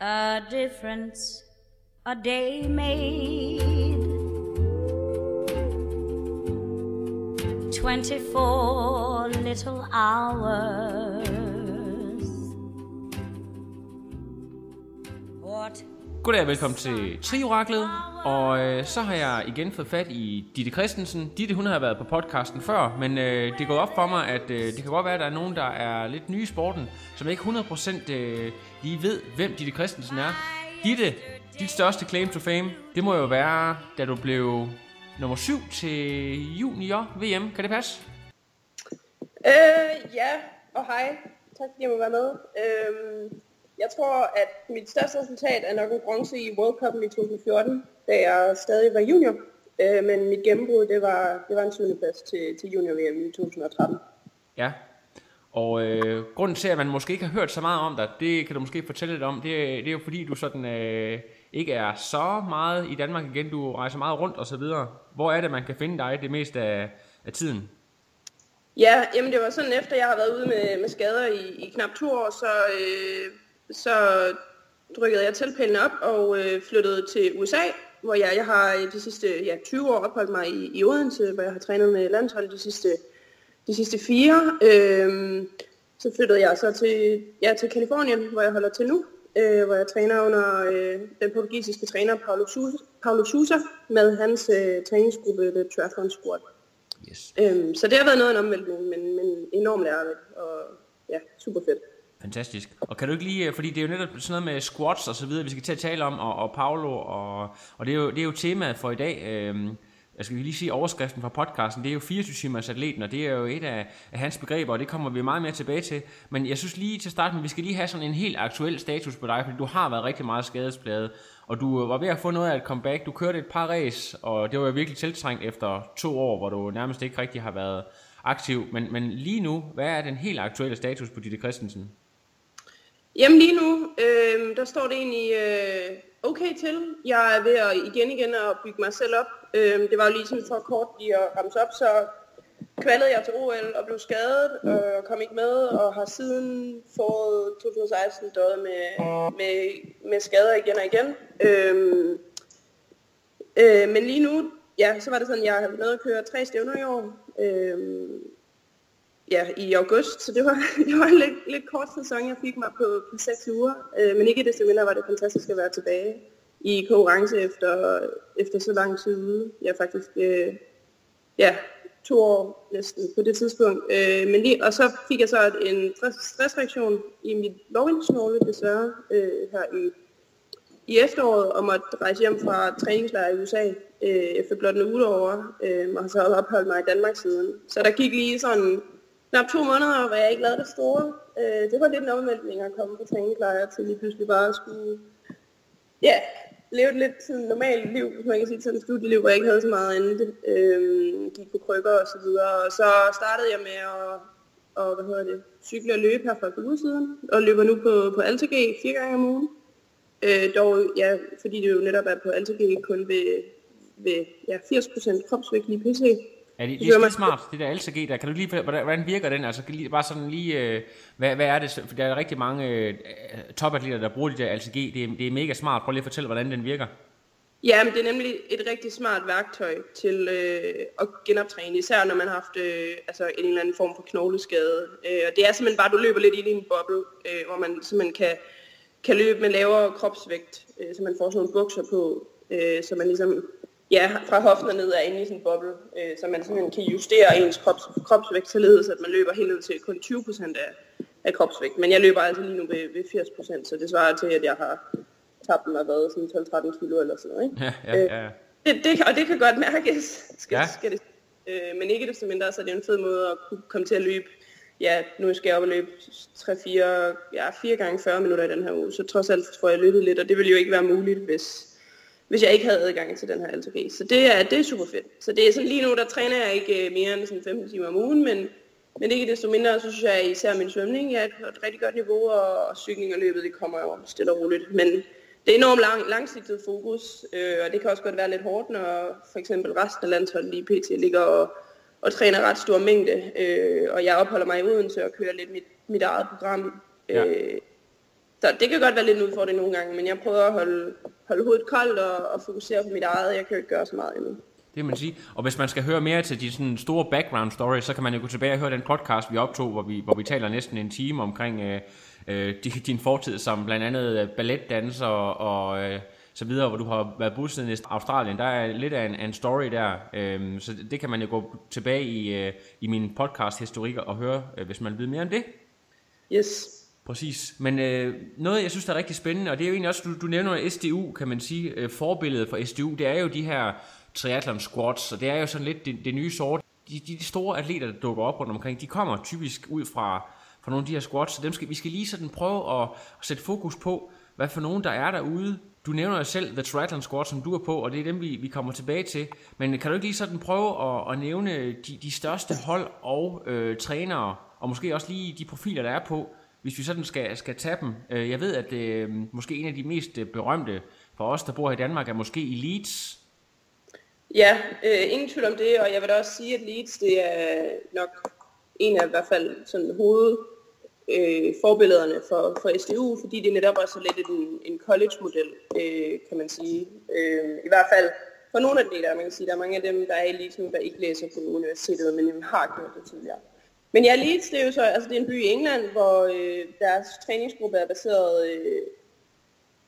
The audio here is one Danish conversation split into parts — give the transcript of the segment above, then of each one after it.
a difference a day made. 24 little hours. What Goddag og velkommen til Trioraklet, og øh, så har jeg igen fået fat i Ditte Christensen. Ditte, hun har været på podcasten før, men øh, det er gået op for mig, at øh, det kan godt være, at der er nogen, der er lidt nye i sporten, som ikke 100% øh, lige ved, hvem Ditte Christensen er. Ditte, dit største claim to fame, det må jo være, da du blev nummer 7 til junior VM. Kan det passe? Øh, ja, og hej. Tak fordi jeg må være med. Øhm, jeg tror, at mit største resultat er nok en bronze i World Cup i 2014, da jeg stadig var junior. Øh, men mit gennembrud, det var, det var en 7. plads til, til junior VM i 2013. Ja. Og øh, grunden til, at man måske ikke har hørt så meget om dig, det kan du måske fortælle lidt om. Det, det er jo fordi, du sådan øh, ikke er så meget i Danmark igen. Du rejser meget rundt og så videre. Hvor er det, man kan finde dig det meste af, af tiden? Ja, jamen det var sådan, efter jeg har været ude med, med skader i, i knap to år, så, øh, så drykkede jeg tilpælene op og øh, flyttede til USA, hvor jeg, jeg har de sidste ja, 20 år opholdt mig i, i Odense, hvor jeg har trænet med landsholdet de sidste, de sidste fire. Øh, så flyttede jeg så til, ja, til Kalifornien, hvor jeg holder til nu, øh, hvor jeg træner under øh, den portugisiske træner Paulo Sousa, Paulo Sousa med hans øh, træningsgruppe The Triathlon Squad. Yes. Øhm, så det har været noget af en omvæltning, men, men enormt lærerigt og ja, super fedt. Fantastisk. Og kan du ikke lige, øh, fordi det er jo netop sådan noget med squats og så videre, vi skal til at tale om, og, og Paolo, og, og det, er jo, det er jo temaet for i dag. Øhm, jeg skal lige sige overskriften fra podcasten, det er jo 24 timers atleten, og det er jo et af, af hans begreber, og det kommer vi meget mere tilbage til. Men jeg synes lige til starten, vi skal lige have sådan en helt aktuel status på dig, fordi du har været rigtig meget skadespladet, og du øh, var ved at få noget af et comeback. Du kørte et par race, og det var jo virkelig tiltrængt efter to år, hvor du nærmest ikke rigtig har været aktiv. Men, men lige nu, hvad er den helt aktuelle status på Ditte Christensen? Jamen lige nu, øh, der står det egentlig øh, okay til. Jeg er ved at igen igen at bygge mig selv op. Øh, det var jo lige sådan for kort lige at ramse op, så kvalede jeg til OL og blev skadet og kom ikke med, og har siden foråret 2016 døjet med, med, med skader igen og igen. Øh, øh, men lige nu, ja, så var det sådan, jeg har været at køre tre stævner i år. Øh, ja, i august, så det var, det var en lidt, lidt kort sæson, jeg fik mig på, på seks uger. Øh, men ikke desto mindre var det fantastisk at være tilbage i konkurrence efter, efter så lang tid ude. Jeg er faktisk øh, ja, to år næsten på det tidspunkt. Øh, men lige, og så fik jeg så en stressreaktion i mit lovindsnåle desværre øh, her i, i efteråret og måtte rejse hjem fra træningslejr i USA øh, efter blot en uge over, øh, og har så opholdt mig i Danmark siden. Så der gik lige sådan knap to måneder, hvor jeg ikke lavede det store. Øh, det var lidt en omvæltning at komme på træningslejr til lige pludselig bare at skulle ja, leve et lidt sådan normalt liv, hvis man kan sige sådan et studieliv, hvor jeg ikke havde så meget andet. Øh, gik på krykker og så videre. Og så startede jeg med at og, hvad hedder det, cykle og løbe her for et par uger siden, og løber nu på, på AltaG fire gange om ugen. Øh, dog, ja, fordi det jo netop er på AltaG kun ved, ved ja, 80% kropsvægt lige pc. Ja, det, det er smart, det der LCG der. Kan du lige, hvordan, hvordan virker den? Altså, lige, bare sådan lige, øh, hvad, hvad er det? For der er rigtig mange øh, topatleter, der bruger de der LCG. Det er, det er mega smart. Prøv lige at fortælle, hvordan den virker. Ja, men det er nemlig et rigtig smart værktøj til øh, at genoptræne, især når man har haft øh, altså en eller anden form for knogleskade. Øh, og det er simpelthen bare, at du løber lidt i en boble, øh, hvor man simpelthen kan, kan løbe med lavere kropsvægt, øh, så man får sådan nogle bukser på, øh, så man ligesom ja, fra hoften og ned er inde i sådan en boble, øh, så man simpelthen kan justere ens krops, kropsvægt således, at man løber helt ned til kun 20% af, af kropsvægt. Men jeg løber altså lige nu ved, ved 80%, så det svarer til, at jeg har tabt mig hvad, sådan 12-13 kilo eller sådan noget. Ikke? Ja, ja, ja. Øh, det, det, og det kan godt mærkes, skal, Ja. ja. skal det, øh, men ikke desto mindre, så er det en fed måde at kunne komme til at løbe ja, nu skal jeg op og løbe 3-4, ja, 4 gange 40 minutter i den her uge, så trods alt får jeg løbet lidt, og det ville jo ikke være muligt, hvis, hvis jeg ikke havde adgang til den her LTG. Så det er, det er super fedt. Så det er sådan lige nu, der træner jeg ikke øh, mere end sådan 15 timer om ugen, men, men ikke desto mindre, så synes jeg især min svømning er et, et rigtig godt niveau, og, og cykling og løbet, det kommer jo stille og roligt. Men det er enormt lang, langsigtet fokus, øh, og det kan også godt være lidt hårdt, når for eksempel resten af landsholdet lige pt. ligger og, og træner ret stor mængde, øh, og jeg opholder mig i Odense og kører lidt mit, mit eget program. Ja. Så det kan godt være lidt en udfordring nogle gange, men jeg prøver at holde, holde hovedet koldt og, og fokusere på mit eget. Jeg kan jo ikke gøre så meget endnu. Det må man sige. Og hvis man skal høre mere til de sådan store background stories, så kan man jo gå tilbage og høre den podcast, vi optog, hvor vi, hvor vi taler næsten en time omkring øh, øh, din fortid som blandt andet øh, balletdanser og øh, så videre, hvor du har været bosiddende i Australien. Der er lidt af en, en story der, øh, så det kan man jo gå tilbage i, øh, i min podcast historik og høre, øh, hvis man vil vide mere om det. Yes. Præcis. Men øh, noget, jeg synes, der er rigtig spændende, og det er jo egentlig også, du, du nævner SDU, kan man sige, øh, forbilledet for SDU, det er jo de her triathlon squats, og det er jo sådan lidt det, det nye sort. De, de, de store atleter, der dukker op rundt omkring, de kommer typisk ud fra, fra nogle af de her squats, så dem skal, vi skal lige sådan prøve at, at sætte fokus på, hvad for nogen der er derude. Du nævner jo selv The Triathlon Squad, som du er på, og det er dem, vi, vi kommer tilbage til. Men kan du ikke lige sådan prøve at, at nævne de, de største hold og øh, trænere, og måske også lige de profiler, der er på, hvis vi sådan skal, skal tage dem. Øh, Jeg ved, at øh, måske en af de mest øh, berømte for os, der bor i Danmark, er måske i Leeds. Ja, øh, ingen tvivl om det, og jeg vil da også sige, at Leeds det er nok en af i hvert fald sådan hoved øh, forbillederne for, for SDU, fordi det netop er så lidt en, en college-model, øh, kan man sige. Øh, I hvert fald for nogle af de der, man kan sige, der er mange af dem, der er i Leeds der ikke læser på universitetet, men har gjort det tidligere. Men ja, Leeds, det er jo så, altså det er en by i England, hvor øh, deres træningsgruppe er baseret øh,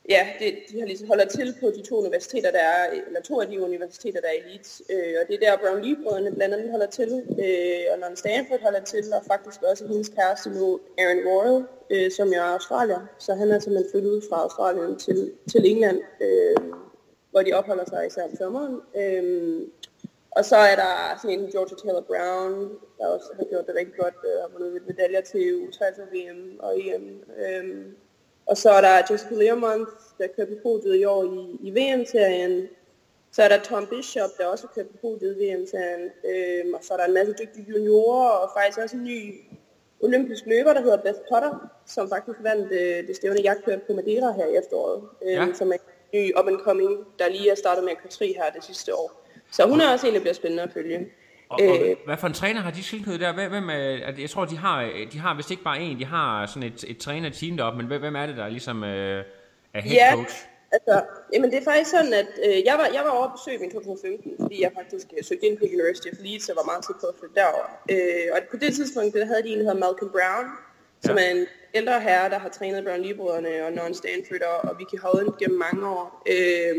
Ja, det, de har ligesom holder til på de to universiteter, der er, øh, eller to af de universiteter, der er i Leeds. Øh, og det er der Brownlee-brødrene blandt andet holder til, øh, og London Stanford holder til, og faktisk også hendes kæreste nu, Aaron Royal, øh, som jo er australier. Så han er simpelthen flyttet ud fra Australien til, til England, øh, hvor de opholder sig især om sommeren. Øh, og så er der sådan en Georgia Taylor Brown, der også har gjort det rigtig godt, og har vundet medaljer til U23 VM og EM. Øh, og så er der Jessica Learmonth, der kører på podiet i år i, i VM-serien. Så er der Tom Bishop, der også kører på podiet i VM-serien. Øhm, og så er der en masse dygtige juniorer, og faktisk også en ny olympisk løber, der hedder Beth Potter, som faktisk vandt øh, det stævne, jeg kørte på Madeira her i efteråret. Øhm, Ja. Som er en ny up and coming, der lige er startet med at køre her det sidste år. Så hun er også en, der bliver spændende at følge. Og, og Øh. hvad for en træner har de tilknyttet der? Hvem, er, jeg tror, de har, de har vist ikke bare en, de har sådan et, et træner-team deroppe, men hvem, er det, der ligesom øh, er head Ja, coach? altså, jamen det er faktisk sådan, at øh, jeg, var, jeg var over at besøge min 2015, fordi jeg faktisk øh, søgte ind på University of Leeds, og var meget tæt på at flytte derover. Øh, og på det tidspunkt, der havde de en, der hedder Malcolm Brown, som Ja. er en ældre herre, der har trænet Brown Lee-brødrene og Non Stanford og, og Vicky Holland gennem mange år. Øh,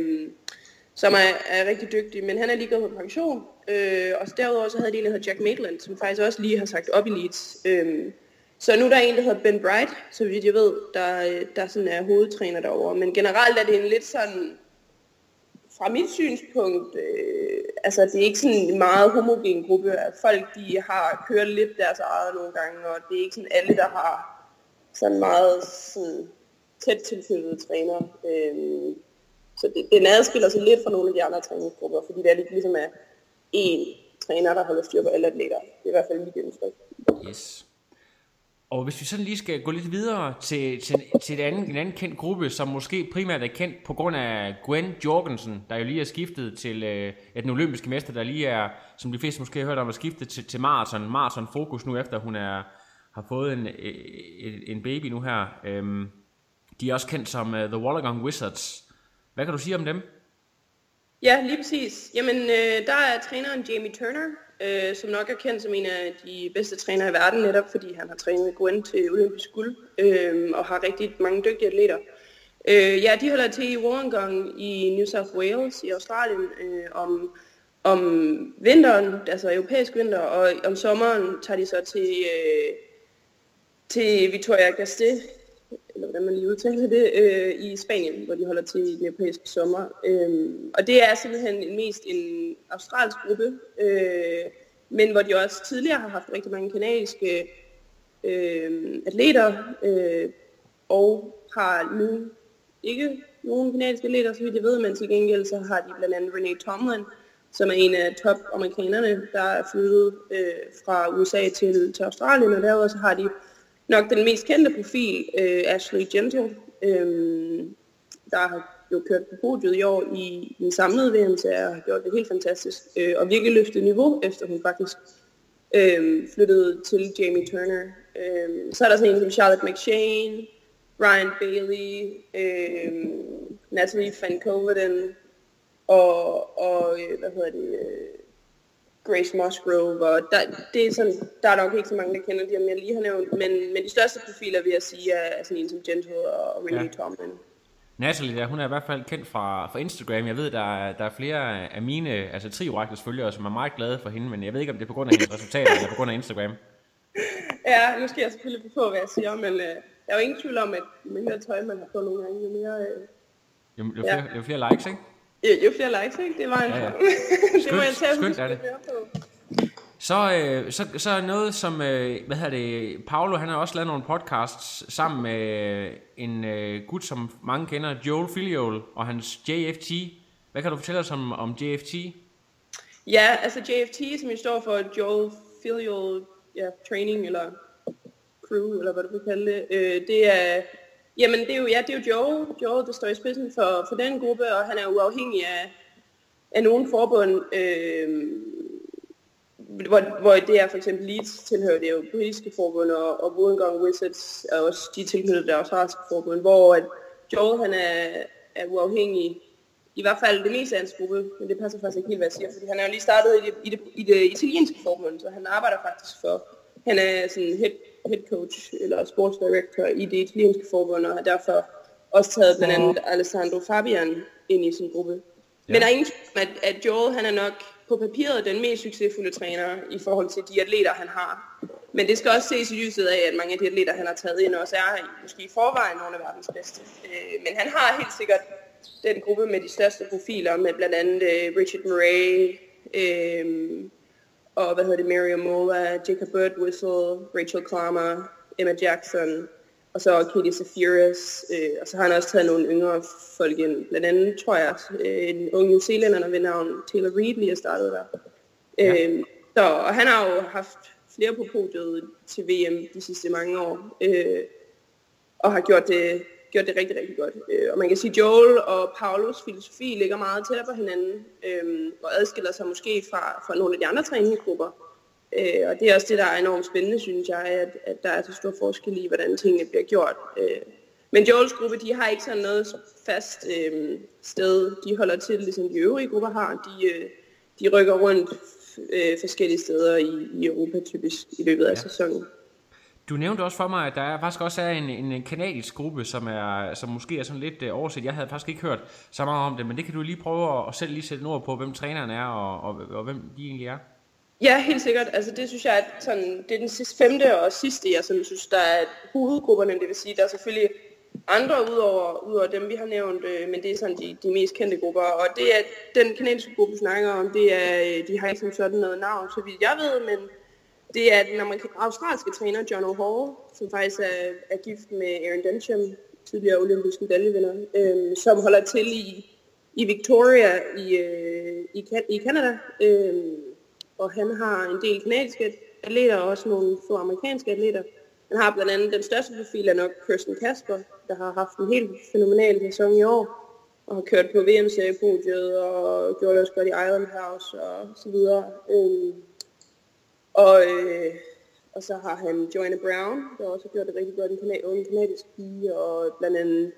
som er, er rigtig dygtig, men han er lige gået på pension. Øh, og så derudover så havde de en, der hedder Jack Maitland, som faktisk også lige har sagt op i Leeds. Øh, så nu er der en, der hedder Ben Bright, så vidt jeg ved, der, der sådan er hovedtræner derovre. Men generelt er det en lidt sådan, fra mit synspunkt, øh, altså det er ikke sådan en meget homogen gruppe. At folk de har kørt lidt deres eget nogle gange, og det er ikke sådan alle, der har sådan meget sådan, tæt tilknyttede træner. Øh, så det, den adskiller sig lidt fra nogle af de andre træningsgrupper, fordi det er lidt ligesom er én træner, der holder styr på alle atleter. Det er i hvert fald mit indtryk. Yes. Og hvis vi sådan lige skal gå lidt videre til, til, til et andet, en anden kendt gruppe, som måske primært er kendt på grund af Gwen Jorgensen, der jo lige er skiftet til øh, den olympiske mester, der lige er, som de fleste måske har hørt om, er skiftet til, til maraton, maraton fokus nu, efter hun er, har fået en, øh, en baby nu her. Øhm, de er også kendt som uh, The Wollongong Wizards. Hvad kan du sige om dem? Ja, lige præcis. Jamen, øh, der er træneren Jamie Turner, øh, som nok er kendt som en af de bedste trænere i verden, netop fordi han har trænet Gwen til olympisk guld, øh, og har rigtig mange dygtige atleter. Øh, ja, de holder til i Wollongong i New South Wales i Australien øh, om, om vinteren, altså europæisk vinter, og om sommeren tager de så til, øh, til Victoria Gasté eller hvordan man lige udtaler det, øh, i Spanien, hvor de holder til i den europæiske sommer. Øh, og det er simpelthen mest en australsk gruppe, øh, men hvor de også tidligere har haft rigtig mange kanadiske øh, atleter, øh, og har nu ikke nogen kanadiske atleter, så vidt jeg ved, men til gengæld så har de blandt andet Renee Tomlin, som er en af top amerikanerne, der er flyttet øh, fra USA til, til Australien, og derudover så har de nok den mest kendte profil, øh, Ashley Gentle, øh, der har jo kørt på podiet i år i, i samlede VM, så jeg har gjort det helt fantastisk, øh, og virkelig løftet niveau, efter hun faktisk øh, flyttede til Jamie Turner. Øh, så er der sådan en som Charlotte McShane, Ryan Bailey, øh, Natalie Van Coverdon, og, og øh, hvad hedder det, øh, Grace Musgrove, og der, det er sådan, der er nok ikke så mange, der kender de, jeg lige har nævnt, men, men de største profiler, vil jeg sige, er, sådan en som Gentle og Renee Ja. Tomlin. Natalie, der, hun er i hvert fald kendt fra, fra Instagram. Jeg ved, der er, der er flere af mine altså trioraktes følgere, som er meget glade for hende, men jeg ved ikke, om det er på grund af hendes resultater eller på grund af Instagram. Ja, nu skal jeg selvfølgelig på, hvad jeg siger, men øh, der er jo ingen tvivl om, at jo mindre tøj, man har på nogle gange, jo mere... Øh, Jo, jo, Ja. flere, jo flere likes, ikke? Jo, jo flere likes, ikke? Det var en Ja, ja. det må jeg tage skønt er det. Så, øh, så, så noget som, øh, hvad hedder det, Paolo, han har også lavet nogle podcasts sammen med øh, en øh, gut, som mange kender, Joel Filiol, og hans JFT. Hvad kan du fortælle os om, om JFT? Ja, altså JFT, som jo står for Joel Filial ja, Training, eller Crew, eller hvad du vil kalde det, øh, det er, jamen det er jo, ja, det er jo Joe, Joe, der står i spidsen for, for den gruppe, og han er uafhængig af, af nogle forbund, øh, hvor, hvor det er for eksempel Leeds tilhører det jo britiske forbund, og, og Wollongong Wizards er også, de tilknyttede tilknyttet det australske forbund, hvor at Joel han er, er uafhængig, i hvert fald det meste af hans gruppe, men det passer faktisk ikke helt, hvad jeg siger, fordi han er jo lige startet i det, i det, i det italienske forbund, så han arbejder faktisk for, han er sådan head, head coach eller sports director i det italienske forbund, og har derfor også taget blandt andet Alessandro Fabian ind i sin gruppe. Ja. Men der er ingen tvivl om, at, at Joel han er nok på papiret den mest succesfulde træner i forhold til de atleter, han har. Men det skal også ses i lyset af, at mange af de atleter, han har taget ind, også er måske i forvejen nogle af verdens bedste. Øh, men han har helt sikkert den gruppe med de største profiler, med blandt andet øh, Richard Murray, øh, og hvad hedder det, Mario Mola, Jacob Birdwhistle, Rachel Klammer, Emma Jackson, og så Katie Zafiris, øh, og så har han også taget nogle yngre folk ind, blandt andet, tror jeg, øh, en ung New Zealander ved navn Taylor Reid lige er startet der. Ja. Øh, så, og han har jo haft flere på podiet til VM de sidste mange år, øh, og har gjort det, gjort det rigtig, rigtig godt. Øh, og man kan sige, at Joel og Paulos filosofi ligger meget tættere på hinanden, øh, og adskiller sig måske fra, fra nogle af de andre træningsgrupper. Øh, og det er også det, der er enormt spændende, synes jeg, at, at der er så stor forskel i, hvordan tingene bliver gjort. Øh, men Joels gruppe, de har ikke sådan noget fast øh, sted, de holder til, ligesom de øvrige grupper har. De, øh, de rykker rundt øh, forskellige steder i, i Europa typisk i løbet af ja. sæsonen. Du nævnte også for mig, at der er faktisk også er en, en kanadisk gruppe, som, er, som måske er sådan lidt øh, overset. Jeg havde faktisk ikke hørt så meget om det, men det kan du lige prøve at, at selv lige sætte ord på, hvem træneren er, og, og, og hvem de egentlig er. Ja, helt sikkert. Altså det synes jeg, at sådan, det er den sidste, femte og sidste, jeg sådan, synes, der er hovedgrupperne. Det vil sige, der er selvfølgelig andre udover, udover dem, vi har nævnt, øh, men det er sådan de, de mest kendte grupper. Og det er den kanadiske gruppe, vi snakker om, det er, øh, de har ikke som sådan noget navn, så vidt jeg ved, men det er den amerika- australske træner John O'Hall, som faktisk er, er gift med Aaron Densham, tidligere olympisk medaljevinder, øh, som holder til i, i Victoria i, øh, i, kan- i Canada. Øh, og han har en del kanadiske atleter og også nogle få amerikanske atleter. Han har blandt andet den største profil er nok Kirsten Kasper, der har haft en helt fænomenal sæson i år, og har kørt på VM-seriepodiet og gjort det også godt i Island House og så videre. Øhm, og, øh, og så har han Joanna Brown, der også har gjort det rigtig godt, en kana- ung kanadisk pige, og blandt andet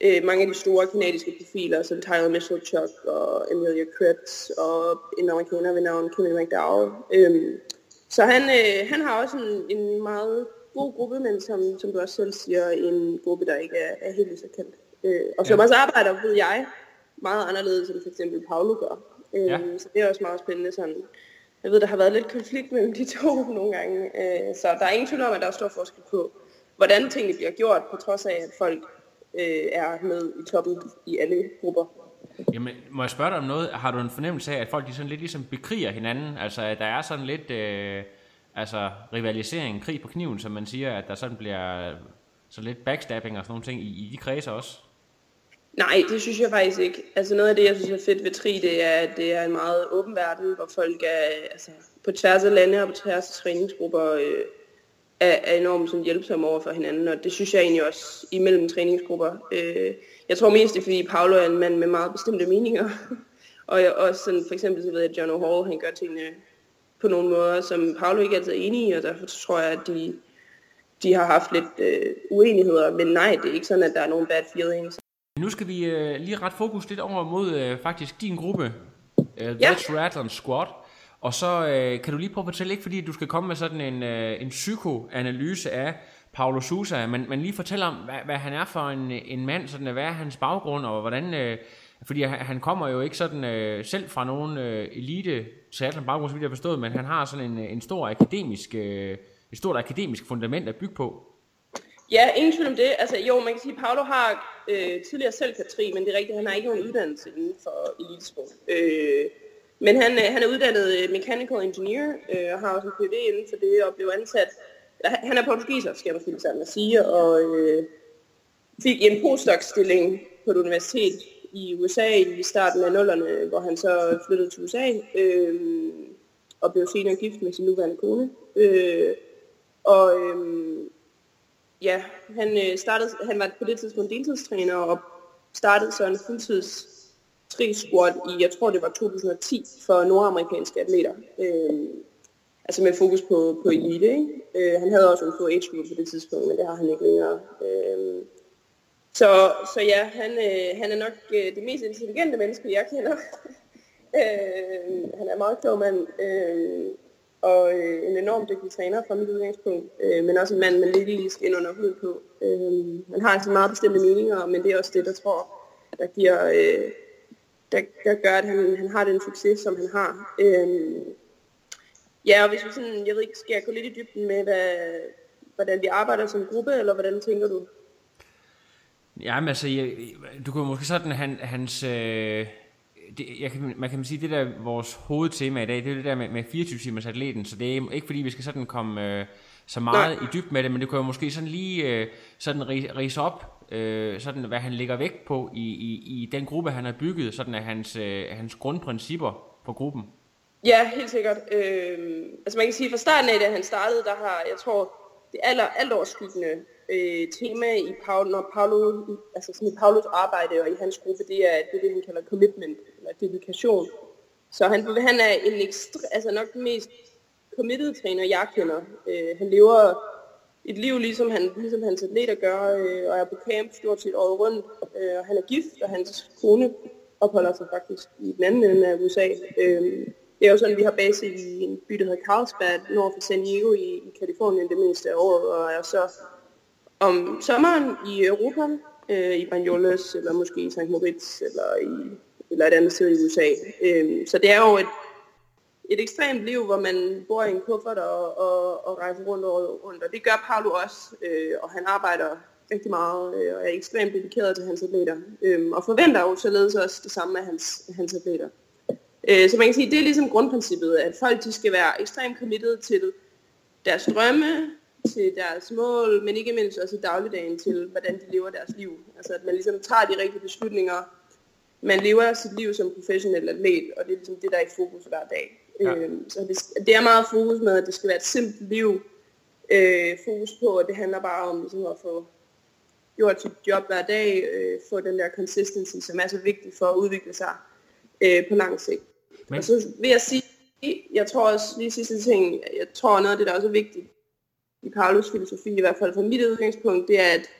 øh, mange af de store kanadiske profiler, som Tyler Mitchell-Chuck og Emilia Krebs, og en amerikaner ved navn Kimmy McDowell. Øhm, så han, øh, han har også en, en meget god gruppe, men som, som du også selv siger, en gruppe, der ikke er, er helt så kendt. Øh, og som ja. også arbejder, ved jeg, meget anderledes, end for eksempel Paolo gør. Øh, Ja. Så det er også meget spændende. Sådan. Jeg ved, der har været lidt konflikt mellem de to nogle gange, øh, så der er ingen tvivl om, at der er stor forskel på, hvordan tingene bliver gjort, på trods af, at folk øh, er med i toppen i alle grupper. Jamen, må jeg spørge dig om noget? Har du en fornemmelse af, at folk de sådan lidt ligesom bekriger hinanden? Altså, at der er sådan lidt... Øh, altså rivalisering, krig på kniven, som man siger, at der sådan bliver øh, så lidt backstabbing og sådan nogle ting i, i de kredser også? Nej, det synes jeg faktisk ikke. Altså noget af det, jeg synes er fedt ved Tri, det er, at det er en meget åben verden, hvor folk er altså, på tværs af lande og på tværs af træningsgrupper øh, er, er enormt sådan, hjælpsomme over for hinanden, og det synes jeg egentlig også imellem træningsgrupper. Øh, jeg tror mest det er, fordi Paolo er en mand med meget bestemte meninger, og jeg, også sådan, for eksempel så ved jeg, at John O'Hall, han gør tingene på nogle måder, som Paolo ikke altid er enig i, og derfor tror jeg, at de, de har haft lidt øh, uenigheder, men nej, det er ikke sådan, at der er nogen bad feelings. Nu skal vi øh, lige ret fokus lidt over mod øh, faktisk din gruppe, øh, Ja. Triathlon Squad. Og så øh, kan du lige prøve at fortælle, ikke fordi du skal komme med sådan en, øh, en psykoanalyse af Paulo Sousa, men, men lige fortælle om, hvad, hvad han er for en, en mand, sådan, hvad er hans baggrund, og hvordan, øh, fordi han, kommer jo ikke sådan øh, selv fra nogen øh, elite triathlon baggrund, så vidt jeg har forstået, men han har sådan en, en stor akademisk, øh, et stort akademisk fundament at bygge på. Ja, ingen tvivl om det. Altså jo, man kan sige, at Paolo har øh, tidligere selv katri, men det er rigtigt, han har ikke nogen uddannelse inden for elitesport. Øh, men han, øh, han er uddannet øh, mechanical engineer øh, og har også en PhD inden for det og blev ansat. eller, Han er portugiser, skal man måske sammen at sige, og øh, fik en postdoc-stilling på et universitet i USA i starten af nullerne, hvor han så flyttede til USA øh, og blev senere gift med sin nuværende kone. Øh, og øh, Ja, han, øh, startede, han var på det tidspunkt deltidstræner og startede så en fuldtids tri i, jeg tror det var 2010, for nordamerikanske atleter. Øh, altså med fokus på, på elite. Ikke? Øh, han havde også en stor age group på det tidspunkt, men det har han ikke længere. Øh, så, så ja, han, øh, han er nok øh, det mest intelligente menneske, jeg kender. øh, han er meget klog mand. Øh, og øh, en enormt dygtig træner fra mit udgangspunkt, øh, men også en mand med lidt lige skin under huden på. Øh, han har altså meget bestemte meninger, men det er også det, der tror, der giver, øh, der, der gør, at han, han har den succes, som han har. Øh, ja, og hvis vi sådan, jeg ved ikke, skal jeg gå lidt i dybden med, hvad, hvordan vi arbejder som gruppe, eller hvordan tænker du? Jamen altså, jeg, du kunne måske sådan, han, hans, øh, det, jeg kan, man kan sige, det der vores hovedtema i dag, det er det der med, med 24 timers atleten, så det er ikke fordi, vi skal sådan komme øh, så meget Nej. i dyb med det, men det kan jo måske sådan lige øh, sådan ri- rise op, øh, sådan hvad han lægger vægt på i, i, i den gruppe, han har bygget, sådan af hans, øh, hans grundprincipper for gruppen. Ja, helt sikkert. Øh, altså man kan sige, fra starten af, da han startede, der har, jeg tror, det aller, alt overskyggende øh, tema i Paul, når Paulo, altså sådan i Paulos arbejde og i hans gruppe, det er det, det han kalder commitment, eller dedikation. Så han, han er en ekstra, altså nok den mest committed træner, jeg kender. Øh, han lever et liv, ligesom, han, ligesom hans atleter gør, øh, og er på camp stort set året rundt. Øh, og han er gift, og hans kone opholder sig faktisk i den anden ende af USA. Øh, det er jo sådan, vi har base i en by, der hedder Carlsbad, nord for San Diego i, i Kalifornien det meste af året, og er så om sommeren i Europa, øh, i Banyoles, eller måske i St. Moritz, eller, i, eller et andet sted i USA. Øh, så det er jo et, et ekstremt liv, hvor man bor i en kuffert og, og, og rejser rundt og rundt, og det gør Paolo også, øh, og han arbejder rigtig meget øh, og er ekstremt dedikeret til hans atleter, øh, og forventer jo således også det samme af hans, hans atleter. Øh, så man kan sige, det er ligesom grundprincippet, at folk de skal være ekstremt committed til deres drømme, til deres mål, men ikke mindst også i dagligdagen til, hvordan de lever deres liv. Altså at man ligesom tager de rigtige beslutninger, man lever sit liv som professionel atlet, og det er ligesom det, der er i fokus hver dag. Ja. Øhm, så det, det er meget fokus med, at det skal være et simpelt liv. Øh, fokus på, at det handler bare om ligesom, at få gjort sit job hver dag, øh, få den der consistency, som er så vigtig for at udvikle sig øh, på lang sigt. Men... Og så vil jeg sige, jeg tror også lige sidste ting, jeg tror noget af det, der også er vigtigt i Paulus filosofi, i hvert fald fra mit udgangspunkt, det er, at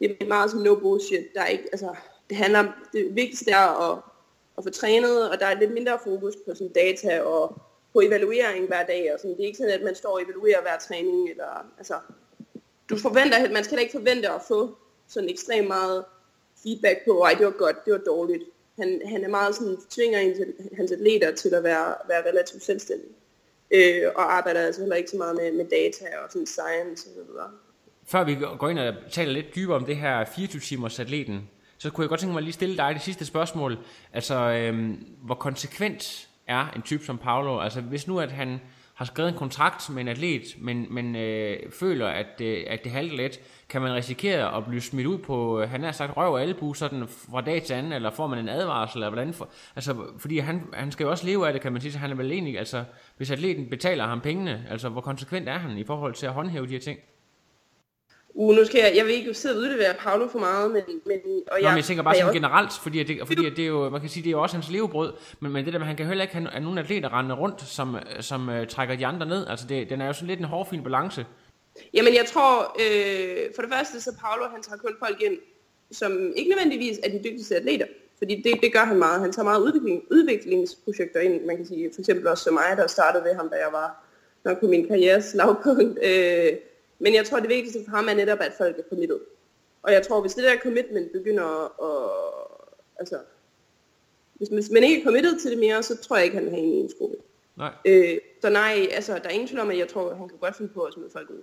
det er meget som no bullshit. Der er ikke, altså, det handler om, det vigtigste er at, at få trænet, og der er lidt mindre fokus på sådan data og på evaluering hver dag. Og sådan. Det er ikke sådan, at man står og evaluerer hver træning. Eller, altså, du forventer, man skal da ikke forvente at få sådan ekstremt meget feedback på, ej det var godt, det var dårligt. Han, han er meget sådan, tvinger ens, hans atleter til at være, være relativt selvstændige. Øh, og arbejder altså heller ikke så meget med, med data og sådan science og så videre. Før vi går ind og taler lidt dybere om det her 24-timers atleten, så kunne jeg godt tænke mig at lige stille dig det sidste spørgsmål. Altså, øhm, hvor konsekvent er en type som Paolo? Altså, hvis nu at han har skrevet en kontrakt med en atlet, men, men øh, føler, at øh, at det halter lidt, kan man risikere at blive smidt ud på, øh, han har sagt røv og albu, sådan fra dag til anden, eller får man en advarsel, eller hvordan, for, altså, fordi han, han skal jo også leve af det, kan man sige, så han er vel egentlig, altså, hvis atleten betaler ham pengene, altså, hvor konsekvent er han i forhold til at håndhæve de her ting? Uh, nu skal jeg, jeg vil ikke sidde og udlevere Paolo for meget, men... men og Nå, jeg, men jeg tænker bare sådan også- generelt, fordi, at det, fordi at det er jo, man kan sige, det er jo også hans levebrød, men, men det der med, han kan heller ikke have nogen atleter rende rundt, som, som uh, trækker de andre ned, altså det, den er jo sådan lidt en hårfin balance. Jamen jeg tror, øh, for det første så Paolo, han tager kun folk ind, som ikke nødvendigvis er de dygtigste atleter. Fordi det, det gør han meget. Han tager meget udvikling, udviklingsprojekter ind. Man kan sige for eksempel også som mig, der startede ved ham, da jeg var nok på min karrieres lavpunkt. Øh, men jeg tror, det vigtigste for ham er netop, at folk er committed. Og jeg tror, hvis det der commitment begynder at... Altså, hvis man, hvis man ikke er committed til det mere, så tror jeg ikke, han vil have en i en skole. Nej. Øh, så nej, altså, der er ingen tvivl om, at jeg tror, at han kan godt finde på at smide folk ud.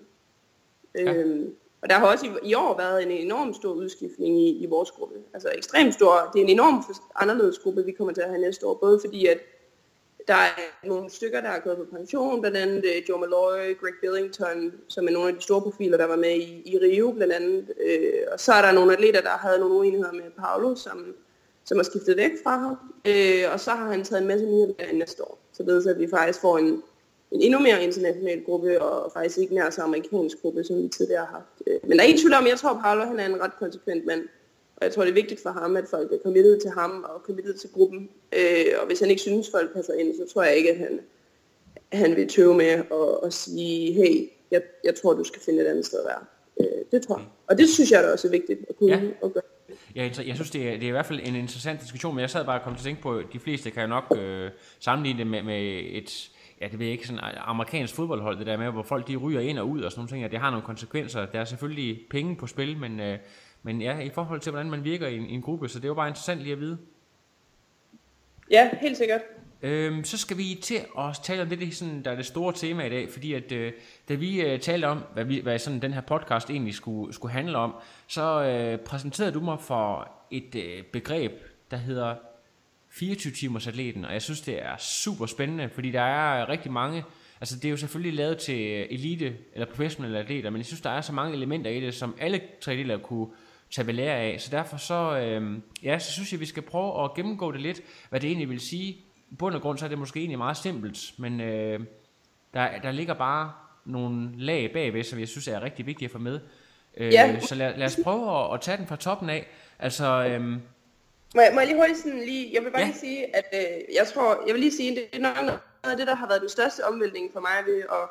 Ja. Øhm, og der har også i, i år været en enorm stor udskiftning i, i vores gruppe. Altså ekstremt stor. Det er en enorm anderledes gruppe, vi kommer til at have næste år. Både fordi, at der er nogle stykker, der er gået på pension, blandt andet øh, Joe Malloy, Greg Billington, som er nogle af de store profiler, der var med i, i Rio blandt andet. Øh, og så er der nogle atleter, der havde nogle uenigheder med Paolo, som, som har skiftet væk fra ham. Øh, og så har han taget en masse nye atleter næste år. Så at vi faktisk får en, en endnu mere international gruppe, og faktisk ikke nær så amerikansk gruppe, som vi tidligere har haft. Øh, men der er ingen tvivl om, jeg tror, Paolo han er en ret konsekvent mand. Og jeg tror, det er vigtigt for ham, at folk er committed til ham og committed til gruppen. Øh, og hvis han ikke synes, folk passer ind, så tror jeg ikke, at han, han vil tøve med at, at sige, hey, jeg, jeg tror, du skal finde et andet sted at være. Øh, det tror jeg. Og det synes jeg da også er vigtigt at kunne Ja. ja. at gøre. Jeg, jeg synes, det er, det er i hvert fald en interessant diskussion, men jeg sad bare og kom til at tænke på, at de fleste kan jo nok øh, sammenligne det med, med et, ja, det ved jeg ikke, sådan amerikansk fodboldhold, det der med, hvor folk de ryger ind og ud og sådan nogle ting, og det har nogle konsekvenser. Der er selvfølgelig penge på spil, men, øh, men ja, i forhold til, hvordan man virker i en, i en gruppe, så det er jo bare interessant lige at vide. Ja, helt sikkert. Øhm, så skal vi til at tale om det, det sådan, der er det store tema i dag, fordi at øh, da vi øh, talte om, hvad, vi, hvad sådan den her podcast egentlig skulle, skulle handle om, så øh, præsenterede du mig for et øh, begreb, der hedder 24-timers atleten, og jeg synes, det er super spændende, fordi der er rigtig mange, altså det er jo selvfølgelig lavet til elite eller professionelle atleter, men jeg synes, der er så mange elementer i det, som alle tre atleter kunne tage ved lære af, så derfor så, øh, ja, så synes jeg, vi skal prøve at gennemgå det lidt, hvad det egentlig vil sige. I bund og grund, så er det måske egentlig meget simpelt, men øh, der, der ligger bare nogle lag bagved, som jeg synes er rigtig vigtige at få med. Øh, Ja. Så lad, lad os prøve at, at tage den fra toppen af. Altså, øh, Må jeg, må jeg lige hurtigt sådan lige, jeg vil bare Ja. lige sige, at øh, jeg tror, jeg vil lige sige, at det er noget af det, der har været den største omvæltning for mig ved at,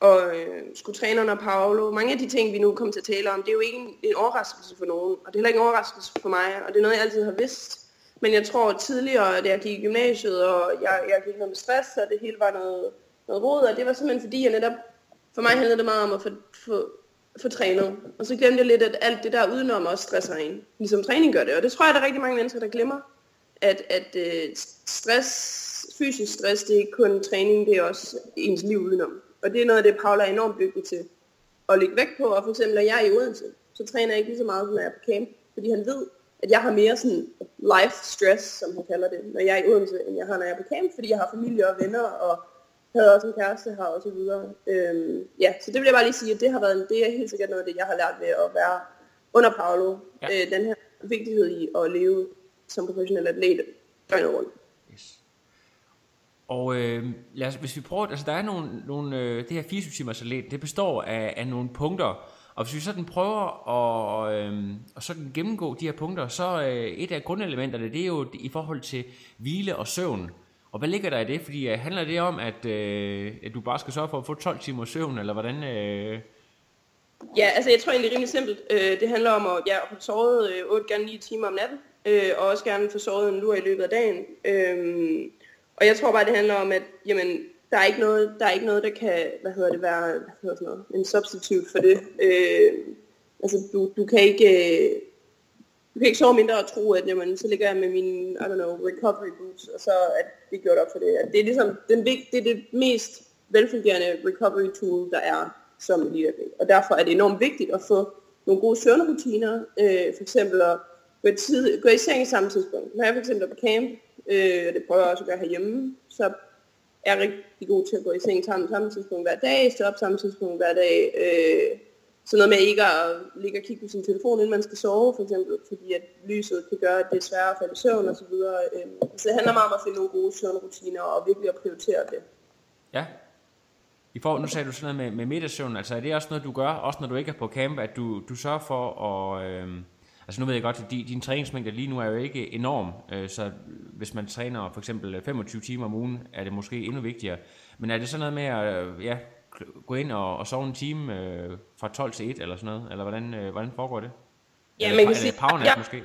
og øh, skulle træne under Paolo. Mange af de ting, vi nu kommer til at tale om, det er jo ikke en, en overraskelse for nogen, og det er heller ikke en overraskelse for mig, og det er noget, jeg altid har vidst. Men jeg tror tidligere, da jeg gik i gymnasiet, og jeg, jeg gik noget med stress, og det hele var noget, noget rod, og det var simpelthen fordi, jeg netop, for mig handlede det meget om at få, få, få trænet. Og så glemte jeg lidt, at alt det der udenom også stresser en, ligesom træning gør det. Og det tror jeg, der er rigtig mange mennesker, der glemmer, at, at øh, stress, fysisk stress, det er ikke kun træning, det er også ens liv udenom. Og det er noget af det, Paula er enormt dygtig til at lægge vægt på. Og for eksempel, når jeg er i Odense, så træner jeg ikke lige så meget, som når jeg er på camp. Fordi han ved, at jeg har mere sådan life stress, som han kalder det, når jeg er i Odense, end jeg har, når jeg er på camp. Fordi jeg har familie og venner, og havde også en kæreste her og så videre. Øhm, ja, så det vil jeg bare lige sige, at det har været, det er helt sikkert noget af det, jeg har lært ved at være under Paolo. Ja. Øh, den her vigtighed i at leve som professionel atlet døgnet rundt. Og øh, lad os, hvis vi prøver, altså der er nogle, nogle øh, det her 24 timers atlet, det består af, af nogle punkter, og hvis vi sådan prøver at, øh, at sådan gennemgå de her punkter, så øh, et af grundelementerne, det er jo i forhold til hvile og søvn. Og hvad ligger der i det? Fordi øh, handler det om, at, øh, at du bare skal sørge for at få 12 timer søvn, eller hvordan? Øh, Ja, altså jeg tror egentlig rimelig simpelt. Øh, det handler om at, ja, at få sovet øh, 8 gerne 9 timer om natten, øh, og også gerne få sovet en lur i løbet af dagen. Øh, og jeg tror bare, det handler om, at jamen, der er ikke noget, der er ikke noget, der kan, hvad hedder det, være, hvad hedder sådan noget, en substitut for det. Øh, altså du, du kan ikke, øh, du kan ikke sove mindre og tro, at jamen, så ligger jeg med min, I don't know, recovery boots, og så er det gjort op for det. At det er ligesom, den, vigt, det er det mest velfungerende recovery tool, der er som eliteatlet. Og derfor er det enormt vigtigt at få nogle gode søvnrutiner, øh, for eksempel at gå i, tid, gå i seng i samme tidspunkt. Når jeg for eksempel er på camp, øh, og det prøver jeg også at gøre herhjemme, så er rigtig god til at gå i seng sammen samme tidspunkt hver dag, stå op samme tidspunkt hver dag. Øh, sådan noget med ikke at ligge og kigge på sin telefon, inden man skal sove, for eksempel, fordi at lyset kan gøre, at det er sværere at falde i søvn og så videre. Øh, så det handler meget om at finde nogle gode søvnrutiner og virkelig at prioritere det. Ja. I for, nu sagde du sådan noget med, med middagssøvn, altså er det også noget, du gør, også når du ikke er på camp, at du, du sørger for at... Øh, altså nu ved jeg godt, at din, træningsmængde lige nu er jo ikke enorm, øh, så hvis man træner for eksempel 25 timer om ugen, er det måske endnu vigtigere. Men er det sådan noget med at øh, ja, gå ind og, og sove en time øh, fra 12 til 1 eller sådan noget, eller hvordan, hvordan foregår det? Ja, er man kan sige- powernap ja. måske?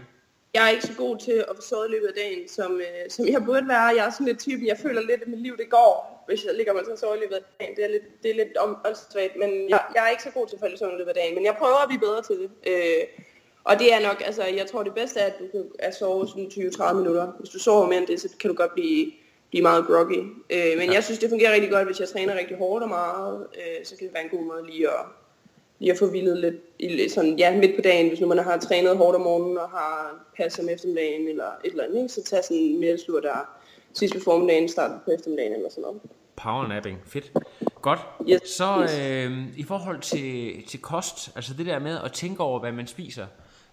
Jeg er ikke så god til at få sovet i løbet af dagen, som, øh, som jeg burde være. Jeg er sådan lidt typen, jeg føler lidt, at mit liv det går, hvis jeg ligger mig til at sove i løbet af dagen. Det er lidt, det er lidt om- åndssvagt, men jeg, jeg er ikke så god til at falde i søvn i løbet af dagen. Men jeg prøver at blive bedre til det. Øh, og det er nok, altså jeg tror det bedste er, at du kan at sove sådan 20-30 minutter. Hvis du sover mere end det, så kan du godt blive, blive meget groggy. Øh, men jeg synes, det fungerer rigtig godt, hvis jeg træner rigtig hårdt og meget. Øh, så kan det være en god måde lige at, lige at få hvilet lidt, i, sådan, ja, midt på dagen, hvis nu man har trænet hårdt om morgenen og har pas om eftermiddagen eller et eller andet, ikke? så tag sådan en middagslur der sidst på formiddagen, start på eftermiddagen eller sådan noget. Powernapping, fedt. Godt. Yes, Så øh, i forhold til, til kost, altså det der med at tænke over, hvad man spiser,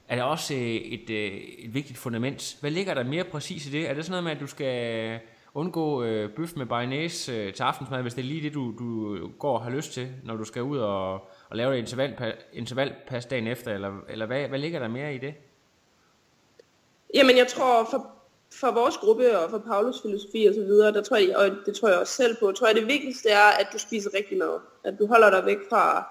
er det også øh, et, øh, et vigtigt fundament. Hvad ligger der mere præcis i det? Er det sådan noget med, at du skal undgå øh, bøf med bayonnaise øh, til aftensmad, hvis det er lige det, du, du går og har lyst til, når du skal ud og, og lave et interval, intervalpas dagen efter, eller, eller hvad, hvad ligger der mere i det? Jamen jeg tror for, for vores gruppe og for Paulus filosofi og så videre, der tror jeg, og det tror jeg også selv på, tror jeg det vigtigste er, at du spiser rigtig mad. At du holder dig væk fra,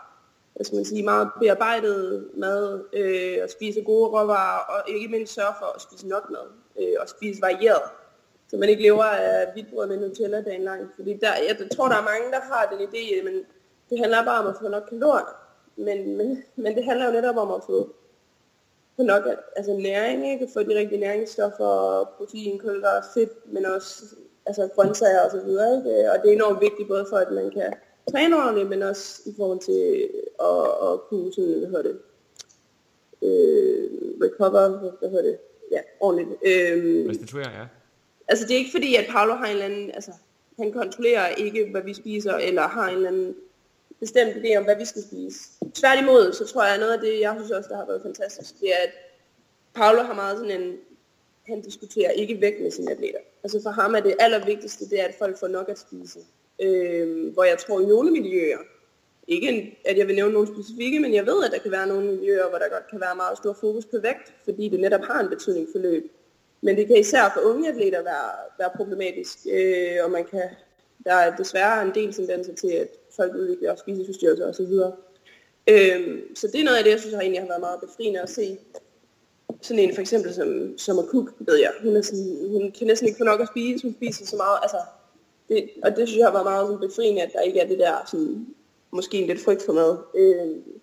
hvad skal man sige, meget bearbejdet mad, øh, og spise gode råvarer, og ikke mindst sørge for at spise nok mad, øh, og spise varieret. Så man ikke lever af hvidbrød med Nutella dagen lang. Fordi der, jeg tror, der er mange, der har den idé, men det handler bare om at få nok kalorier. Men, men, men det handler jo netop om at få få nok altså næring, ikke? Få de rigtige næringsstoffer, protein, kulhydrater, fedt, men også altså grøntsager og så videre, ikke? Og det er enormt vigtigt både for, at man kan træne ordentligt, men også i forhold til at, at kunne sådan, hvad hedder det, øh, recover, hvad hedder det, ja, ordentligt. Øh, Restituere, ja. altså det er ikke fordi, at Paolo har en eller anden, altså han kontrollerer ikke, hvad vi spiser, eller har en eller anden bestemt idé om, hvad vi skal spise. Tværtimod, så tror jeg, at noget af det, jeg synes også, der har været fantastisk, det er, at Paolo har meget sådan en, han diskuterer ikke væk med sine atleter. Altså for ham er det allervigtigste, det er, at folk får nok at spise. Øh, hvor jeg tror, i nogle miljøer, ikke en- at jeg vil nævne nogle specifikke, men jeg ved, at der kan være nogle miljøer, hvor der godt kan være meget stor fokus på vægt, fordi det netop har en betydning for løb. Men det kan især for unge atleter være, være problematisk, øh, og man kan, der er desværre en del tendenser til, at folk udvikler spiseforstyrrelser osv. Øhm, så det er noget af det, jeg synes har egentlig har været meget befriende at se. Sådan en for eksempel som, som Akuk, Cook, ved jeg. Hun, er sådan, hun kan næsten ikke få nok at spise, hun spiser så meget. Altså, det, og det synes jeg var meget sådan befriende, at der ikke er det der sådan, måske en lidt frygt for mad. Øh,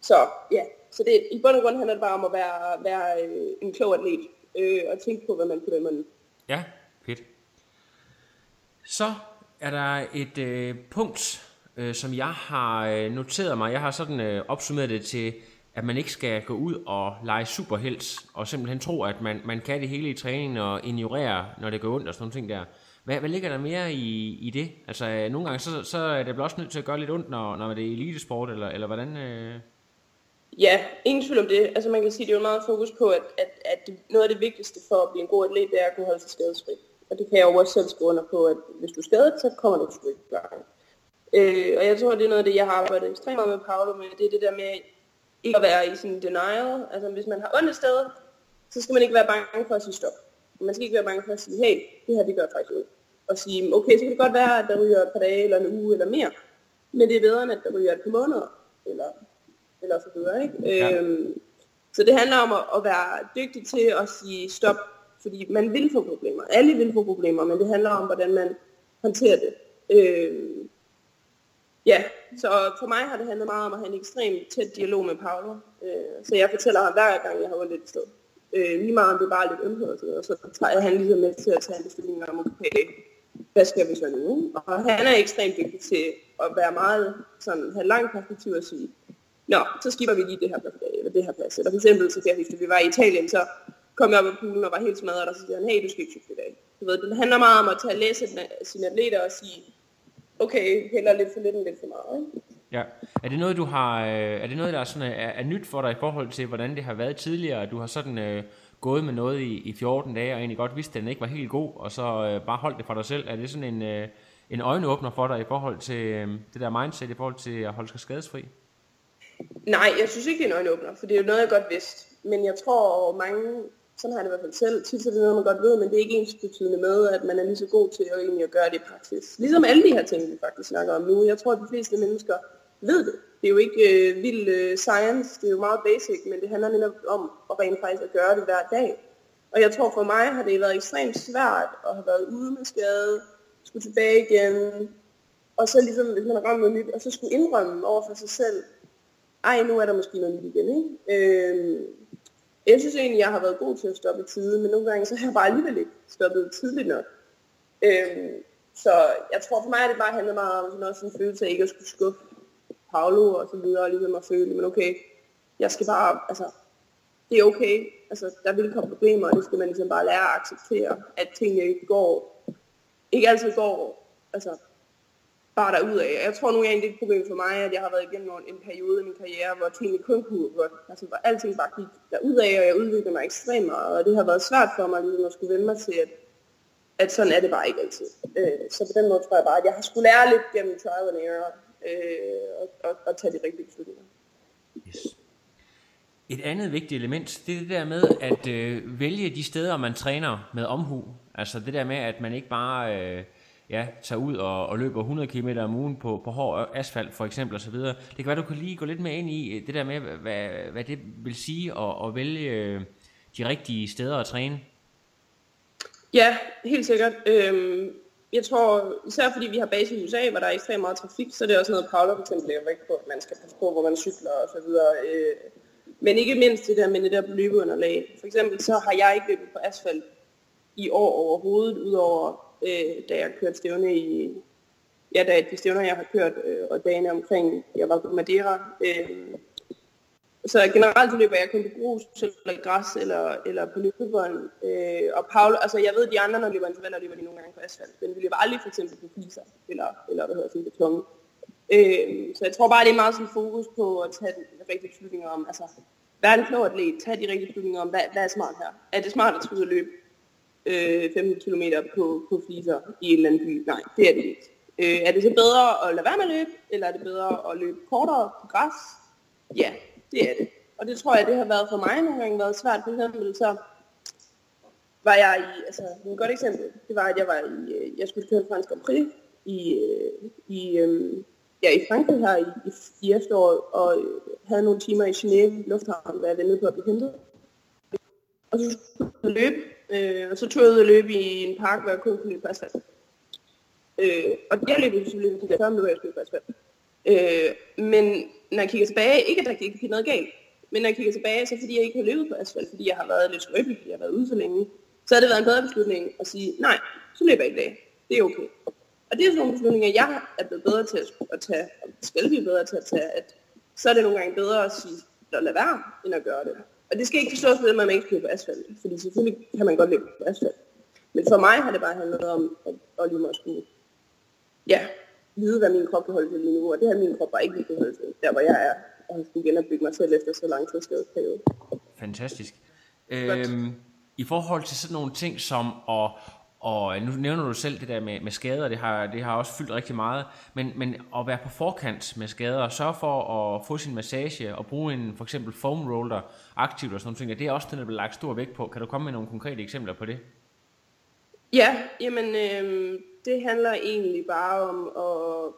så ja, så det, i bund og grund handler det bare om at være, være øh, en klog atlet, øh, og tænke på, hvad man putter i munden. Ja, fedt. Så er der et øh, punkt, øh, som jeg har øh, noteret mig. Jeg har sådan øh, opsummeret det til, at man ikke skal gå ud og lege superhelt, og simpelthen tro, at man, man kan det hele i træningen, og ignorere, når det går ondt og sådan nogle ting der. Hvad, hvad ligger der mere i, i det? Altså, øh, nogle gange, så, så er det vel også nødt til at gøre lidt ondt, når, når det er elitesport, eller, eller hvordan... Øh... Ja, ingen tvivl om det. Altså man kan sige, at det er jo meget fokus på, at, at, at noget af det vigtigste for at blive en god atlet, det er at kunne holde sig skadesfri. Og det kan jeg jo også selv skrive under på, at hvis du er skadet, så kommer du sgu ikke i gang. Øh, og jeg tror, det er noget af det, jeg har arbejdet ekstremt meget med Paolo med, det er det der med ikke at være i sådan denial. Altså hvis man har ondt et sted, så skal man ikke være bange for at sige stop. Man skal ikke være bange for at sige, hey, det her det gør faktisk ud. Og sige, okay, så kan det godt være, at der ryger et par dage eller en uge eller mere. Men det er bedre, end at der ryger et par måneder. Eller eller så videre, ikke? Ja. Øhm, så det handler om at, at være dygtig til at sige stop, fordi man vil få problemer. Alle vil få problemer, men det handler om, hvordan man håndterer det. Øhm, ja, så for mig har det handlet meget om at have en ekstremt tæt dialog med Paolo. Øh, så jeg fortæller ham hver gang, jeg har ondt et sted. Øh, lige meget om det er bare lidt ømhed og så tager jeg han ligesom med til at tage en beslutning om, okay, hvad skal vi så nu? Og han er ekstremt dygtig til at være meget sådan, have langt perspektiv og sige, Nå, så skipper vi lige det her, eller det her plads. Eller for eksempel, så kan jeg huske, at vi var i Italien, så kom jeg op i poolen og var helt smadret, og så siger han, hey, du skal ikke cykle i dag. Du ved, det handler meget om at tage læse sine atleter og sige, okay, heller lidt for lidt end lidt for meget. Ikke? Ja. Er det noget, du har, øh, er det noget, der er, sådan, er, er nyt for dig i forhold til, hvordan det har været tidligere? at Du har sådan øh, gået med noget i, i 14 dage, og egentlig godt vidste, at den ikke var helt god, og så øh, bare holdt det for dig selv. Er det sådan en, øh, en øjenåbner for dig i forhold til øh, det der mindset, i forhold til at holde sig skadesfri? Nej, jeg synes ikke, det er en øjenåbner, for det er jo noget, jeg godt vidste. Men jeg tror, mange, sådan har jeg det i hvert fald selv, tit er det noget, man godt ved, men det er ikke ens betydende med, at man er lige så god til at, egentlig at gøre det i praksis. Ligesom alle de her ting, vi faktisk snakker om nu. Jeg tror, at de fleste mennesker ved det. Det er jo ikke øh, vild øh, science, det er jo meget basic, men det handler netop om at rent faktisk at gøre det hver dag. Og jeg tror for mig har det været ekstremt svært at have været ude med skade, skulle tilbage igen, og så ligesom, hvis man har ramt noget nyt, og så skulle indrømme over for sig selv, ej, nu er der måske noget nyt igen, ikke? Øh, jeg synes egentlig, jeg har været god til at stoppe i tide, men nogle gange så har jeg bare alligevel ikke stoppet tidligt nok. Øh, så jeg tror for mig, at det bare handler meget om sådan også en følelse af ikke at skulle skuffe Paolo og så videre, og ligesom at føle, men okay, jeg skal bare, altså, det er okay, altså, der vil komme problemer, og det skal man ligesom bare lære at acceptere, at tingene ikke går, ikke altid går, altså, bare derudad. Jeg tror nu egentlig, det er et problem for mig, at jeg har været igennem en periode i min karriere, hvor tingene kun kunne hvor, Altså, hvor alting bare gik derudad, og jeg udviklede mig ekstremt meget, og det har været svært for mig ligesom at skulle vende mig til, at, at sådan er det bare ikke altid. Øh, så på den måde tror jeg bare, at jeg har skulle lære lidt gennem trial and error, øh, og, og, og tage de rigtige beslutninger. Yes. Et andet vigtigt element, det er det der med at øh, vælge de steder, man træner med omhu. Altså det der med, at man ikke bare øh, ja, tager ud og, og løber 100 km om ugen på, på hård asfalt for eksempel osv. Det kan være, du kan lige gå lidt mere ind i det der med, hvad, hvad det vil sige at, at vælge øh, de rigtige steder at træne. Ja, helt sikkert. Øhm, jeg tror, især fordi vi har base i USA, hvor der er ekstremt meget trafik, så det er det også noget, Paula for eksempel lægger vægt på, at man skal passe på, hvor man cykler og så videre. Øh, men ikke mindst det der med det der løbeunderlag. For eksempel så har jeg ikke løbet på asfalt i år overhovedet, udover øh, da jeg kørte stævne i, ja, da de stævner, jeg har kørt, øh, og dagene omkring, jeg var på Madeira. Øh, så generelt så løber jeg kun på grus, eller græs, eller, eller på løbebånd. Øh, og Paul, altså jeg ved, de andre, når de løber intervaller, løber de nogle gange på asfalt. Men vi løber aldrig for eksempel på fliser, eller, eller hvad hedder sådan beton. Øh, så jeg tror bare, det er meget sådan fokus på at tage de rigtige beslutninger om, altså, hvad er en klog atlet? Tag de rigtige beslutninger om, hvad, hvad er smart her? Er det smart at skulle løbe øh, 15 km på, på fliser i en eller anden by? Nej, det er det ikke. Øh, er det så bedre at lade være med at løbe, eller er det bedre at løbe kortere på græs? Ja, det er det. Og det tror jeg, det har været for mig nogle gange været svært. For eksempel så var jeg i, altså et godt eksempel, det var, at jeg var i, øh, jeg skulle køre fransk Grand Prix i, øh, i, øh, ja, i Frankrig her i, i, i efteråret, og havde nogle timer i Genève Lufthavn, hvor jeg ventede på at blive hentet. Og så skulle jeg løbe, øh, og så tog jeg ud og løbe i en park, hvor jeg kun kunne løbe på asfalt. Øh, og jeg løb selvfølgelig de der 40 minutter, jeg skulle på asfalt. Øh, men når jeg kigger tilbage, ikke at der gik noget galt, men når jeg kigger tilbage, så fordi jeg ikke har løbet på asfalt, fordi jeg har været lidt skrøbelig, fordi jeg har været ude så længe, så har det været en bedre beslutning at sige, nej, så løber jeg i dag. Det er okay. Og det er sådan nogle beslutninger, jeg er blevet bedre til at tage, og skal blive bedre til at tage, at så er det nogle gange bedre at sige, at lade være, end at gøre det. Og det skal ikke forstås ved, at man ikke løber på asfalt, fordi selvfølgelig kan man godt løbe på asfalt. Men for mig har det bare handlet om, at, at lige måske ja, vide, hvad min krop kan holde til lige nu, og det har min krop bare ikke kunne holde til, der hvor jeg er, og skulle genopbygge mig selv efter så lang tid skadesperiode. Fantastisk. Øhm, I forhold til sådan nogle ting som at, og nu nævner du selv det der med, med skader, det har, det har også fyldt rigtig meget, men, men at være på forkant med skader, og sørge for at få sin massage, og bruge en for eksempel foam roller aktivt og sådan nogle ting, det er også det, der bliver lagt stor vægt på. Kan du komme med nogle konkrete eksempler på det? Ja, jamen øh, det handler egentlig bare om at...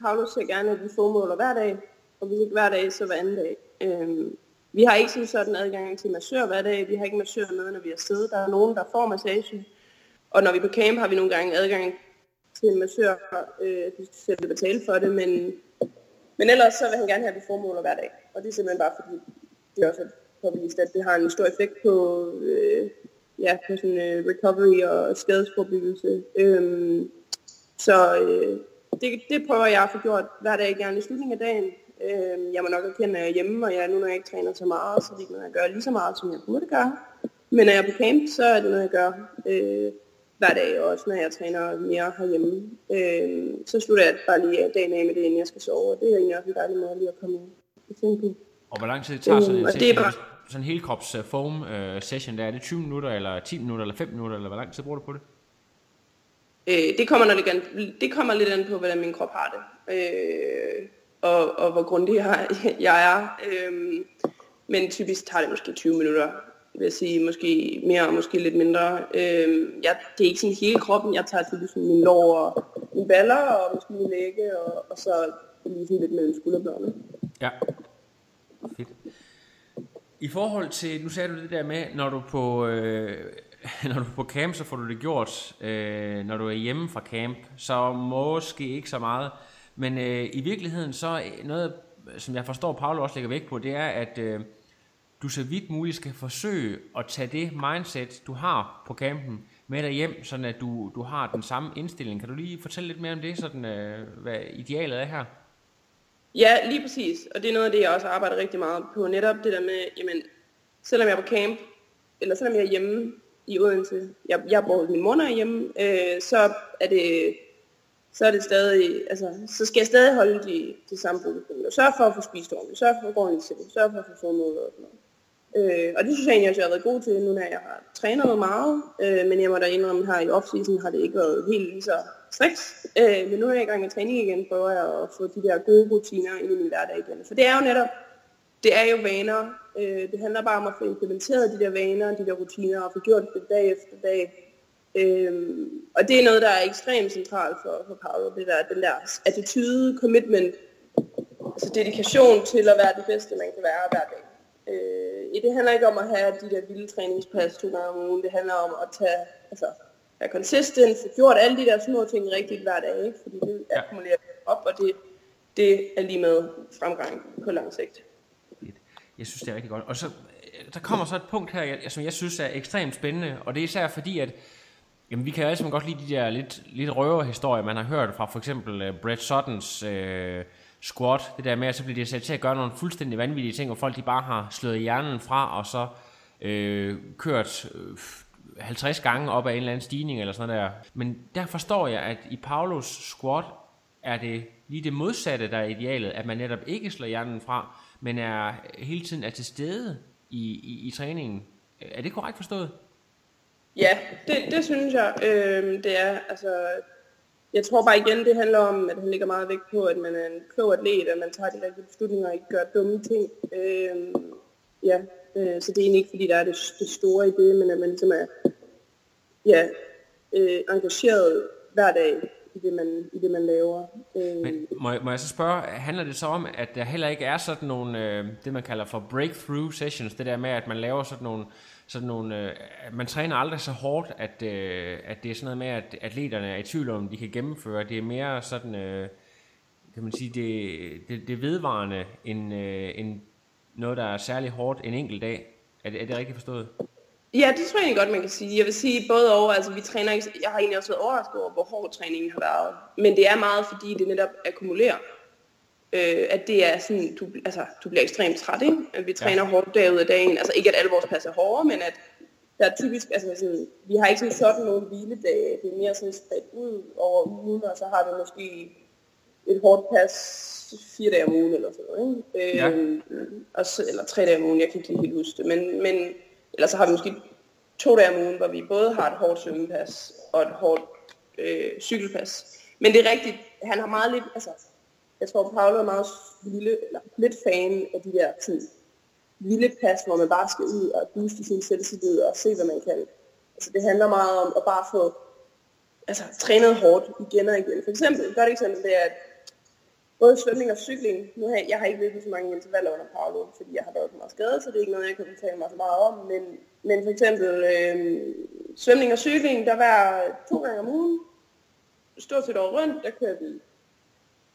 Paulus ser gerne, at vi formåler hver dag, og hvis ikke hver dag, så hver anden dag. Øhm, vi har ikke sådan sådan adgang til massør hver dag, vi har ikke massør med, når vi er siddet. Der er nogen, der får massage, og når vi er på camp, har vi nogle gange adgang til en massør, øh, vi skal selv betale for det, men, men ellers så vil han gerne have, at vi formåler hver dag. Og det er simpelthen bare fordi, det er også påvist, at det har en stor effekt på, øh, ja, på sådan, øh, recovery og skadesforbyggelse. Øhm, så øh, det, det prøver jeg at få gjort hver dag, gerne i slutningen af dagen. Øhm, jeg må nok erkende, at jeg er hjemme, og jeg, nu når jeg ikke træner så meget, så det er noget, jeg gør lige så meget, som jeg burde gøre. Men når jeg er på camp, så er det noget, jeg gør. Øh, hver dag, og også når jeg træner mere herhjemme. Øh, så slutter jeg bare lige dagen af med det, inden jeg skal sove, og det er egentlig også en dejlig måde lige at komme i tænke på. Og hvor lang tid tager sådan en Øhm, og det er bare- sådan en helkrops uh, foam uh, session der? Er det 20 minutter, eller 10 minutter, eller 5 minutter, eller hvor lang tid bruger du på det? Øh, det, kommer, når det, an, det kommer lidt an på, hvordan min krop har det, øh, og, og hvor grundig jeg, jeg er. Øh, men typisk tager det måske 20 minutter, vil jeg sige. Måske mere, måske lidt mindre. Øh, jeg, det er ikke sådan hele kroppen. Jeg tager typisk min lår og mine baller, og måske mine lægge, og, og så lige sådan lidt mellem skulderbladene. Ja. Fedt. I forhold til, nu sagde du det der med, når du på, øh, når du er på camp, så får du det gjort. Øh, når du er hjemme fra camp, så måske ikke så meget. Men øh, i virkeligheden, så noget, som jeg forstår, Paolo også lægger vægt på, det er, at øh, du så vidt muligt skal forsøge at tage det mindset, du har på campen, med dig hjem, sådan at du, du har den samme indstilling. Kan du lige fortælle lidt mere om det, sådan, øh, hvad idealet er her? Ja, lige præcis. Og det er noget af det, jeg også arbejder rigtig meget på. Netop det der med, jamen, selvom jeg er på camp, eller selvom jeg er hjemme i Odense, jeg, jeg bor hos min mor, når jeg er hjemme, øh, så er det så er det stadig, altså, så skal jeg stadig holde de, de samme fokuspunkter. Sørg for at få spist ordentligt, sørg for at gå ordentligt til, sørg for at få fået noget og sådan noget. Øh, og det synes jeg egentlig også, jeg har været god til, nu når jeg har trænet meget, øh, men jeg må da indrømme her i off-season har det ikke været helt lige så tricks. Øh, men nu er jeg i gang med træning igen, prøver jeg at få de der gode rutiner ind i min hverdag igen. For det er jo netop, det er jo vaner. Øh, det handler bare om at få implementeret de der vaner, de der rutiner, og få gjort det dag efter dag. Øh, og det er noget, der er ekstremt centralt for, for Paolo, det der, den der attitude, commitment, altså dedikation til at være det bedste, man kan være hver dag. Øh, det handler ikke om at have de der vilde træningspas to gange om ugen, det handler om at tage, altså, være consistent, få gjort alle de der små ting rigtigt hver dag, ikke? fordi det Ja. akkumulerer op, og det, det er lige med fremgang på lang sigt. Jeg synes, det er rigtig godt. Og så, øh, der kommer så et punkt her, jeg- som jeg synes er ekstremt spændende, og det er især fordi, at jamen, vi kan alle sammen godt lide de der lidt, lidt røverhistorier, man har hørt fra for eksempel uh, Brett Suttons uh, squat, det der med, at så bliver de sat til at gøre nogle fuldstændig vanvittige ting, og folk de bare har slået hjernen fra, og så øh, kørt øh, 50 gange op ad en eller anden stigning eller sådan noget der. Men der forstår jeg, at i Paulos squat er det lige det modsatte, der er idealet, at man netop ikke slår hjernen fra, men er hele tiden er til stede i, i, i træningen. Er det korrekt forstået? Ja, det, det synes jeg. Øh, det er, altså, jeg tror bare igen, det handler om, at han ligger meget vægt på, at man er en klog atlet, at man tager de rigtige beslutninger og ikke gør dumme ting. Øh, ja, øh, så det er egentlig ikke, fordi der er det, det store i det, men at man ligesom er ja, øh, engageret hver dag i det, man, i det, man laver. Øh, Men må, jeg- må jeg så spørge, handler det så om, at der heller ikke er sådan nogle, øh, det man kalder for breakthrough sessions, det der med, at man laver sådan nogle, sådan nogle øh, man træner aldrig så hårdt, at, øh, at det er sådan noget med, at atleterne er i tvivl om, de kan gennemføre. Det er mere sådan, øh, kan man sige, det, det, det vedvarende, end, øh, end noget, der er særlig hårdt en enkelt dag. Er det, er det rigtigt forstået? Ja, det tror jeg egentlig godt, man kan sige. Jeg vil sige både over, altså vi træner ikke, jeg har egentlig også været overrasket over, hvor hård træningen har været. Men det er meget, fordi det netop akkumulerer. Øh, at det er sådan, du, altså, du bliver ekstremt træt, ikke? At vi træner ja. hårdt dag ud af dagen. Altså ikke, at alle vores pas er hårde, men at der er typisk, altså sådan, vi har ikke sådan sådan nogle hviledage. Det er mere sådan spredt ud over ugen, og så har vi måske et hårdt pas fire dage om ugen eller sådan noget, ikke? Ja. Øh, og så, eller tre dage om ugen, jeg kan ikke lige helt huske det. Men, men eller så har vi måske to dage om ugen, hvor vi både har et hårdt svømmepas og et hårdt øh, cykelpas. Men det er rigtigt, han har meget lidt, altså, jeg tror Paolo er meget lille, eller lidt fan af de der sådan, lille pas, hvor man bare skal ud og booste sin selvtillid og se, hvad man kan. Altså, det handler meget om at bare få altså, trænet hårdt igen og igen. For eksempel, et godt eksempel, det er, at både svømning og cykling, nu har jeg, jeg har ikke løbet så mange intervaller under Paolo, fordi jeg har været så meget skadet, så det er ikke noget, jeg kan fortælle mig så meget om, men, men for eksempel øh, svømning og cykling, der var to gange om ugen, stort set over rundt, der kører vi,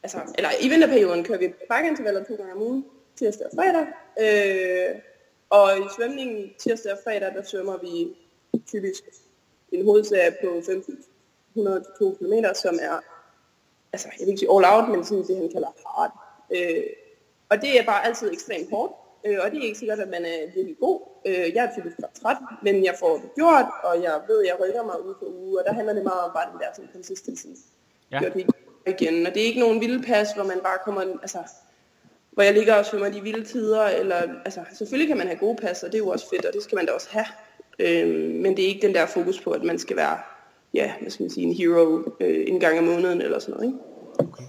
altså, eller i vinterperioden kører vi bakkeintervaller to gange om ugen, tirsdag og fredag, øh, og i svømningen tirsdag og fredag, der svømmer vi typisk en hovedserie på 1.500-2 km, som er altså, jeg vil ikke sige all out, men sådan det, han kalder hard. Øh, og det er bare altid ekstremt hårdt. Øh, og det er ikke sikkert, at man er virkelig god. Øh, jeg er typisk træt, men jeg får det gjort, og jeg ved, at jeg rykker mig ud på uge, og der handler det meget om bare den der sådan, consistency. Ja. Gjort det igen. Og det er ikke nogen vilde pas, hvor man bare kommer, altså, hvor jeg ligger og svømmer de vilde tider, eller, altså, selvfølgelig kan man have gode pas, og det er jo også fedt, og det skal man da også have. Øh, men det er ikke den der fokus på, at man skal være, ja, hvad skal man sige, en hero øh, en gang om måneden, eller sådan noget, ikke?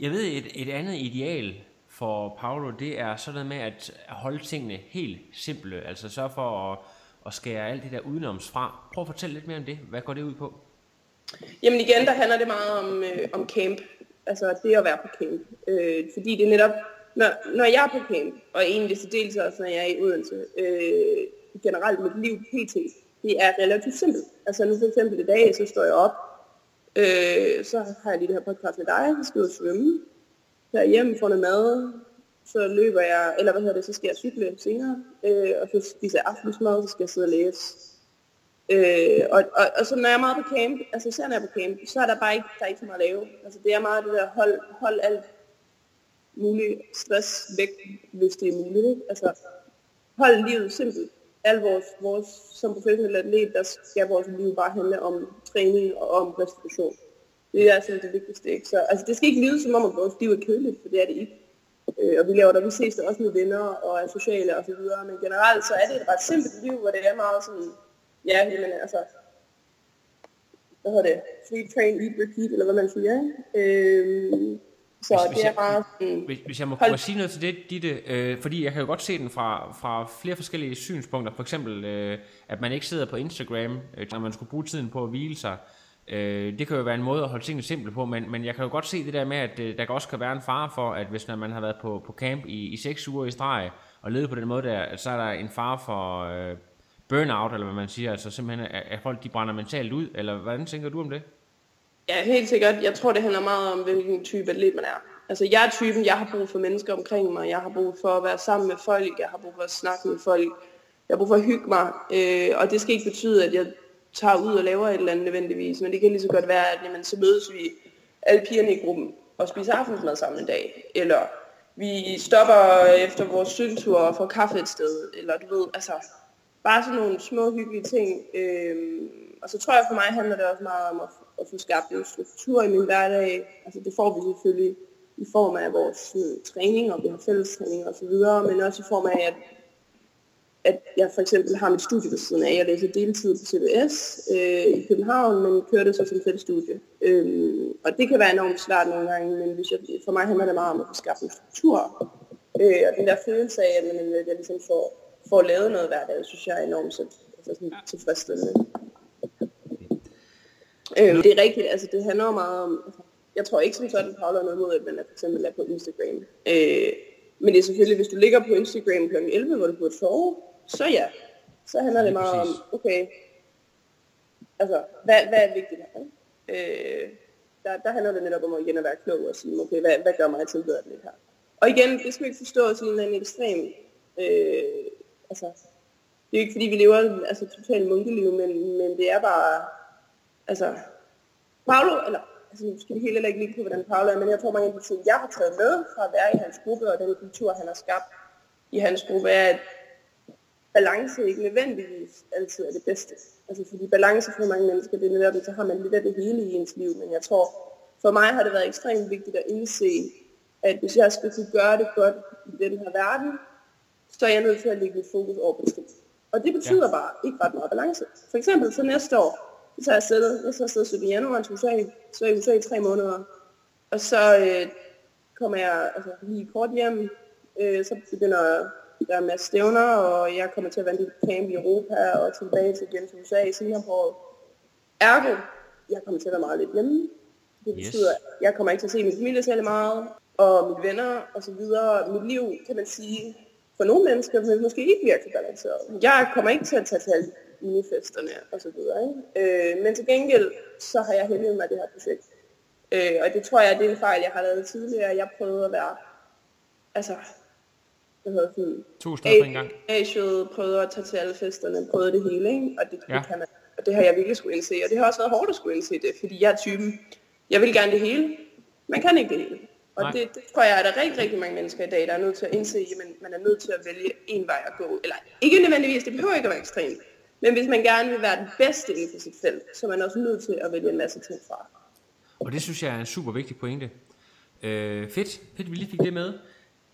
Jeg ved, et, et andet ideal for Paolo, det er sådan noget med at holde tingene helt simple, altså sørge for at, at skære alt det der udenoms fra. Prøv at fortælle lidt mere om det. Hvad går det ud på? Jamen igen, der handler det meget om, øh, om camp. Altså det at være på camp. Øh, fordi det er netop, når, når jeg er på camp, og egentlig til dels også, når jeg er i Odense, øh, generelt mit liv pt, det er relativt simpelt. Altså nu for eksempel i dag, så står jeg op, øh, så har jeg lige det her podcast med dig, så skal jeg svømme, så er hjem, får noget mad, så løber jeg, eller hvad hedder det, så skal jeg cykle senere, øh, og så spiser jeg aftensmad, så skal jeg sidde og læse. Øh, og, og, og, så når jeg er meget på camp, altså især når jeg er på camp, så er der bare ikke, der er ikke så meget at lave. Altså det er meget det der, hold, hold alt muligt stress væk, hvis det er muligt. Ikke? Altså hold livet simpelt. Al vores, vores, som professionel atlet, der skal vores liv bare handle om træning og om restitution. Det er altså det vigtigste. Ikke? Så, altså det skal ikke lyde som om, at vores liv er kedeligt, for det er det ikke. Øh, og vi laver der, vi ses der også med venner og er sociale og så videre. Men generelt så er det et ret simpelt liv, hvor det er meget sådan, ja, jamen altså, hvad hedder det, sleep, train, eat, repeat, eller hvad man siger. Øh, så Hvis- hvis det er jeg- bare sådan, Hvis, hvis jeg må, Hold- sige noget til det, Ditte, øh, fordi jeg kan jo godt se den fra, fra flere forskellige synspunkter. For eksempel, øh, at man ikke sidder på Instagram, øh, når man skulle bruge tiden på at hvile sig. Øh, det kan jo være en måde at holde tingene simple på, men, men jeg kan jo godt se det der med, at øh, der også kan være en fare for, at hvis når man har været på, på camp i, i seks uger i streg, og levet på den måde der, så er der en fare for øh, burnout, eller hvad man siger, altså simpelthen, at, at folk de brænder mentalt ud, eller hvordan tænker du om det? Ja, helt sikkert. Jeg tror, det handler meget om, hvilken type atlet man er. Altså, jeg er typen, jeg har brug for mennesker omkring mig. Jeg har brug for at være sammen med folk. Jeg har brug for at snakke med folk. Jeg har brug for at hygge mig. Øh, og det skal ikke betyde, at jeg tager ud og laver et eller andet nødvendigvis. Men det kan lige så godt være, at jamen, så mødes vi alle pigerne i gruppen og spiser aftensmad sammen en dag. Eller vi stopper efter vores cykeltur og får kaffe et sted. Eller du ved, altså bare sådan nogle små hyggelige ting. Øh, og så tror jeg for mig handler det også meget om at, at få skabt en struktur i min hverdag. Altså det får vi selvfølgelig i form af vores øh, træning, og vi har fællestræning og så videre, men også i form af, at, at jeg for eksempel har mit studie ved siden af. Jeg læser deltid på CBS øh, i København, men kører det så som selvstudie. Øhm, og det kan være enormt svært nogle gange, men hvis jeg, for mig handler det meget om at få skabt en struktur. Øh, og den der følelse af, at, man, at jeg ligesom får, får lavet noget hver dag, synes jeg er enormt så, altså sådan, tilfredsstillende. Øh, det er rigtigt, altså det handler meget om, altså, jeg tror ikke som sådan, Paula har noget mod, at man er for eksempel er på Instagram. Øh, men det er selvfølgelig, hvis du ligger på Instagram kl. 11, hvor du burde sove, så ja, så handler det meget om, okay, altså, hvad, hvad er vigtigt her? Øh, der, der handler det netop om at, igen at være klog og sige, okay, hvad, hvad gør mig til bedre lidt her? Og igen, det skal vi ikke forstå som en eller anden ekstrem, øh, altså, det er jo ikke fordi, vi lever altså, totalt munkeliv, men, men det er bare, altså, Paolo, eller, altså nu skal det hele heller ikke ligge på, hvordan Paolo er, men jeg tror mange af de ting, jeg har taget med fra at være i hans gruppe, og den kultur, han har skabt i hans gruppe, er, at balance ikke nødvendigvis altid er det bedste. Altså fordi balance for mange mennesker, det er netop, så har man lidt af det hele i ens liv, men jeg tror, for mig har det været ekstremt vigtigt at indse, at hvis jeg skal kunne gøre det godt i den her verden, så er jeg nødt til at lægge mit fokus over på ting. Og det betyder ja. bare ikke ret meget balance. For eksempel så næste år, så tager jeg afsted, jeg tager afsted 17. januar til USA, så er jeg i USA i tre måneder, og så øh, kommer jeg altså, lige kort hjem, øh, så begynder der er masse stævner, og jeg kommer til at være en camp i Europa, og tilbage til igen til USA i Singapore. Ergo, jeg kommer til at være meget lidt hjemme. Det Yes. betyder, at jeg kommer ikke til at se min familie særlig meget, og mine venner og så videre. Mit liv, kan man sige, for nogle mennesker vil måske ikke virkelig balanceret. Jeg kommer ikke til at tage til videre. Ikke? Øh, men til gengæld, så har jeg heldigt med det her projekt. Øh, og det tror jeg, det er en fejl, jeg har lavet tidligere. Jeg prøvede at være, altså, hvad hedder sådan, To steder på en gang. Asiet, prøvede at tage til alle festerne, prøvede det hele, ikke? og det, Ja. det kan man. Og det har jeg virkelig skulle indse, og det har også været hårdt at skulle indse det, fordi jeg er typen, jeg vil gerne det hele, man kan ikke det hele. Og Nej. det, det tror jeg, at der er rigtig, rigtig mange mennesker i dag, der er nødt til at indse, at man, man er nødt til at vælge en vej at gå. Eller ikke nødvendigvis, det behøver ikke at være ekstremt. Men hvis man gerne vil være den bedste inden for sit felt, så er man også nødt til at vælge en masse ting fra. Og det synes jeg er en super vigtig pointe. Øh, fedt, fedt vi lige fik det med.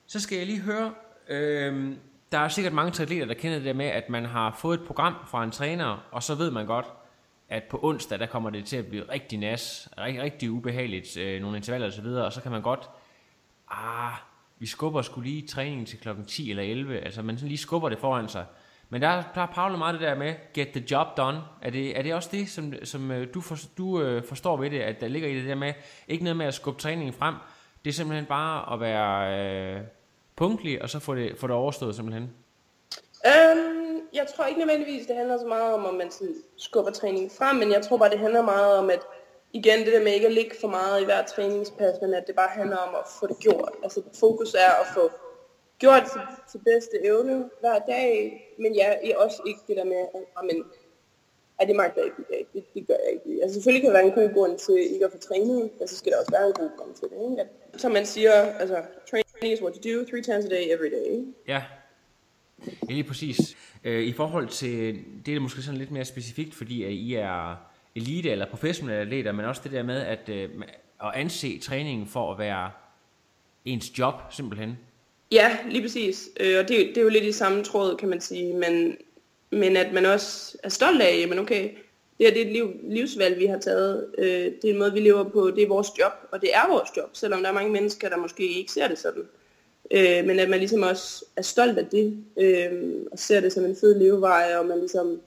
Så skal jeg lige høre, øh, der er sikkert mange atleter, der kender det der med, at man har fået et program fra en træner, og så ved man godt, at på onsdag, der kommer det til at blive rigtig nas, rigtig, rigtig ubehageligt, øh, nogle intervaller osv., og så kan man godt, ah, vi skubber skulle lige træningen til klokken 10 eller 11, altså man sådan lige skubber det foran sig. Men der, der Paolo meget det der med, get the job done. Er det, er det også det, som, som øh, du, for, du øh, forstår ved det, at der ligger i det der med, ikke noget med at skubbe træningen frem, det er simpelthen bare at være øh, punktlig, og så få det, få det overstået simpelthen. Um, jeg tror ikke nødvendigvis, det handler så meget om, om man sådan skubber træningen frem, men jeg tror bare, det handler meget om, at igen det der med ikke at ligge for meget i hver træningspas, men at det bare handler om at få det gjort. Altså fokus er at få gjort til, til bedste evne hver dag, men ja, er også ikke det der med, at men, at det magter jeg ikke i dag. Det, det gør jeg ikke. Altså selvfølgelig kan der være en god grund til ikke at få trænet, men så skal der også være en god grund til det. Ikke? At, som man siger, altså training is what you do three times a day every day. Ja, Ja, lige præcis. Øh, I forhold til, det er måske sådan lidt mere specifikt, fordi at I er elite eller professionelle atleter, men også det der med at, øh, at anse træningen for at være ens job, simpelthen. Ja, lige præcis. Øh, og det, det er jo lidt i samme tråd, kan man sige. Men, men at man også er stolt af, jamen okay, det her det er et liv, livsvalg, vi har taget. Øh, det er en måde, vi lever på. Det er vores job, og det er vores job, selvom der er mange mennesker, der måske ikke ser det sådan. Øh, men at man ligesom også er stolt af det, øh, og ser det som en fed levevej, og man ligesom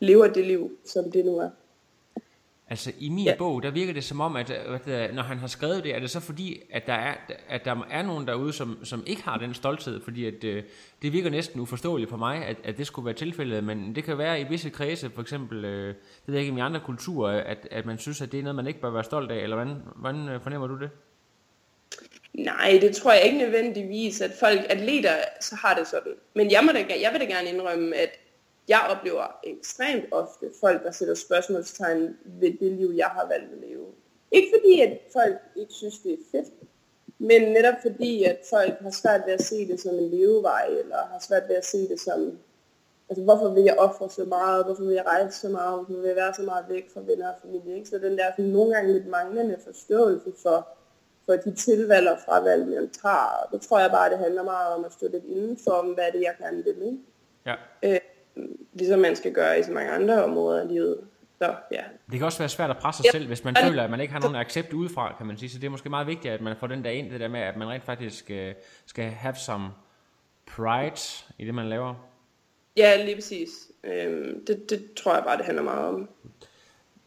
lever det liv, som det nu er. Altså i min Ja. bog, der virker det som om, at, at øh, når han har skrevet det, er det så fordi, at der er, at der er nogen derude, som, som ikke har den stolthed, fordi at, øh, det virker næsten uforståeligt for mig, at, at det skulle være tilfældet, men det kan være i visse kredse, for eksempel, øh, det ved jeg ikke, i andre kulturer, at, at man synes, at det er noget, man ikke bør være stolt af, eller hvordan, hvordan øh, fornemmer du det? Nej, det tror jeg ikke nødvendigvis, at folk, atleter, så har det sådan. Men jeg, må da, jeg vil da gerne indrømme, at jeg oplever ekstremt ofte folk, der sætter spørgsmålstegn ved det liv, jeg har valgt at leve. Ikke fordi, at folk ikke synes, det er fedt, men netop fordi, at folk har svært ved at se det som en levevej, eller har svært ved at se det som, altså hvorfor vil jeg ofre så meget, hvorfor vil jeg rejse så meget, hvorfor vil jeg være så meget væk fra venner og familie, ikke? Så den der sådan, nogle gange lidt manglende forståelse for, for de tilvalg og fravalg, man tager. Det tror jeg bare, det handler meget om at stå lidt indenfor, om hvad det er, jeg gerne vil. Ikke? Ja. Øh, ligesom man skal gøre i så mange andre områder af livet. Så ja, Det kan også være svært at presse sig Ja. selv, hvis man føler, at man ikke har nogen accept udefra, kan man sige. Så det er måske meget vigtigt, at man får den der ind, det der med, at man rent faktisk øh, skal have some pride i det, man laver. ja lige præcis. Øhm, det, det tror jeg bare, det handler meget om.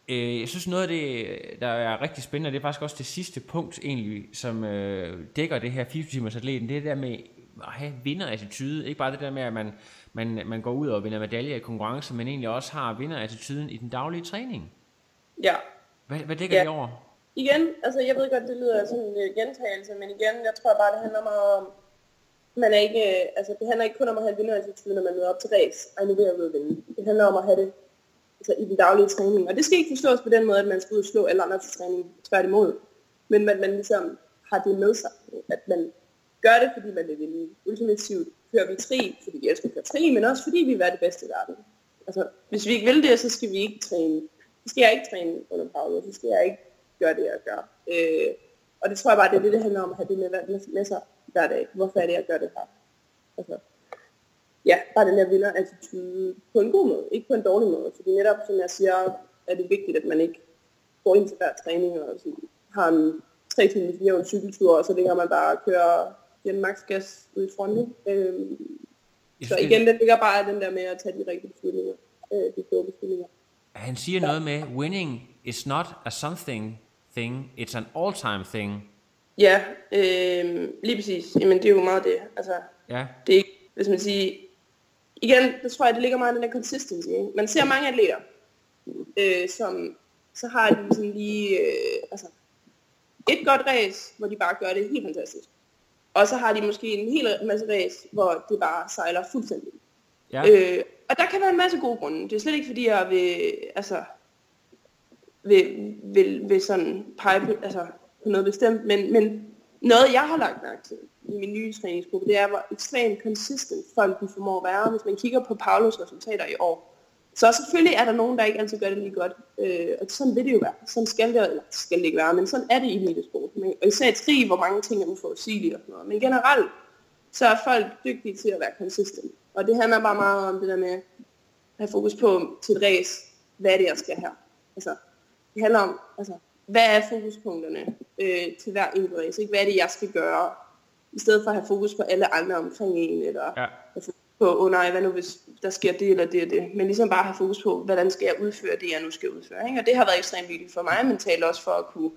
Øh, jeg synes noget af det, der er rigtig spændende, det er faktisk også det sidste punkt egentlig, som øh, dækker det her 24 timers atleten, det er det der med at have vinderattitude. Ikke bare det der med, at man, man, man går ud og vinder medaljer i konkurrence, men egentlig også har vinderattituden i den daglige træning. Ja, Hvad, hvad dækker Ja. det over? igen, altså jeg ved godt, det lyder som en øh, gentagelse, men igen, jeg tror bare, det handler meget om, man er ikke, øh, altså det handler ikke kun om at have vinderattitude, når man møder op til race. Ej, nu vil jeg ud og vinde. Det handler om at have det altså, i den daglige træning. Og det skal ikke forstås på den måde, at man skal ud og slå alle andre til træning tværtimod. Men at man ligesom har det med sig. At man gør det, fordi man vil vinde. Ultimativt kører vi tri, fordi vi elsker at køre tri, men også fordi vi vil være det bedste i verden. Altså, hvis vi ikke vil det, så skal vi ikke træne. Så skal jeg ikke træne under Paolo, så skal jeg ikke gøre det, jeg gør. Øh, og det tror jeg bare, det er det, det handler om at have det med, med, med sig hver dag. Hvorfor er det, jeg gør det her? Altså, ja, bare den der vinder-attitude på en god måde, ikke på en dårlig måde. Fordi netop, som jeg siger, er det vigtigt, at man ikke går ind til hver træning og sådan, har en tre timer jævn cykeltur, og så ligger man bare og kører den max gas ud i fronten. Jeg så igen, det ligger bare den der med at tage de rigtige beslutninger, øh, de kloge beslutninger. Han siger noget med, winning is not a something thing, it's an all-time thing. Ja, øh, lige præcis. Jamen, det er jo meget det. Altså, Ja, det er hvis man siger, igen, det tror jeg, det ligger meget i den der consistency. Ikke? Man ser mange atleter, øh, som så har de sådan lige, øh, altså, et godt race, hvor de bare gør det helt fantastisk. Og så har de måske en hel masse race, hvor det bare sejler fuldstændig. ja. Øh, og der kan være en masse gode grunde. Det er slet ikke fordi, jeg vil, altså, vil, vil, vil sådan pege på, altså, på noget bestemt, men, men noget, jeg har lagt mærke til i min nye træningsgruppe, det er, hvor ekstremt consistent folk de formår at være. Hvis man kigger på Paulos resultater i år, så selvfølgelig er der nogen, der ikke altid gør det lige godt. Øh, og sådan vil det jo være. Sådan skal det, eller skal det ikke være, men sådan er det i elitesport. Og især i tri, hvor mange ting er uforudsigelige og sådan noget. Men generelt, så er folk dygtige til at være consistent. Og det handler bare meget om det der med at have fokus på til et race, hvad er det, jeg skal her. Altså, det handler om, altså, hvad er fokuspunkterne øh, til hver enkelt race? Ikke? Hvad er det, jeg skal gøre? I stedet for at have fokus på alle andre omkring en, eller ja. På, åh oh, nej, hvad nu hvis der sker det eller det og det. Men ligesom bare have fokus på, hvordan skal jeg udføre det, jeg nu skal udføre. Ikke? Og det har været ekstremt vigtigt for mig mentalt også for at kunne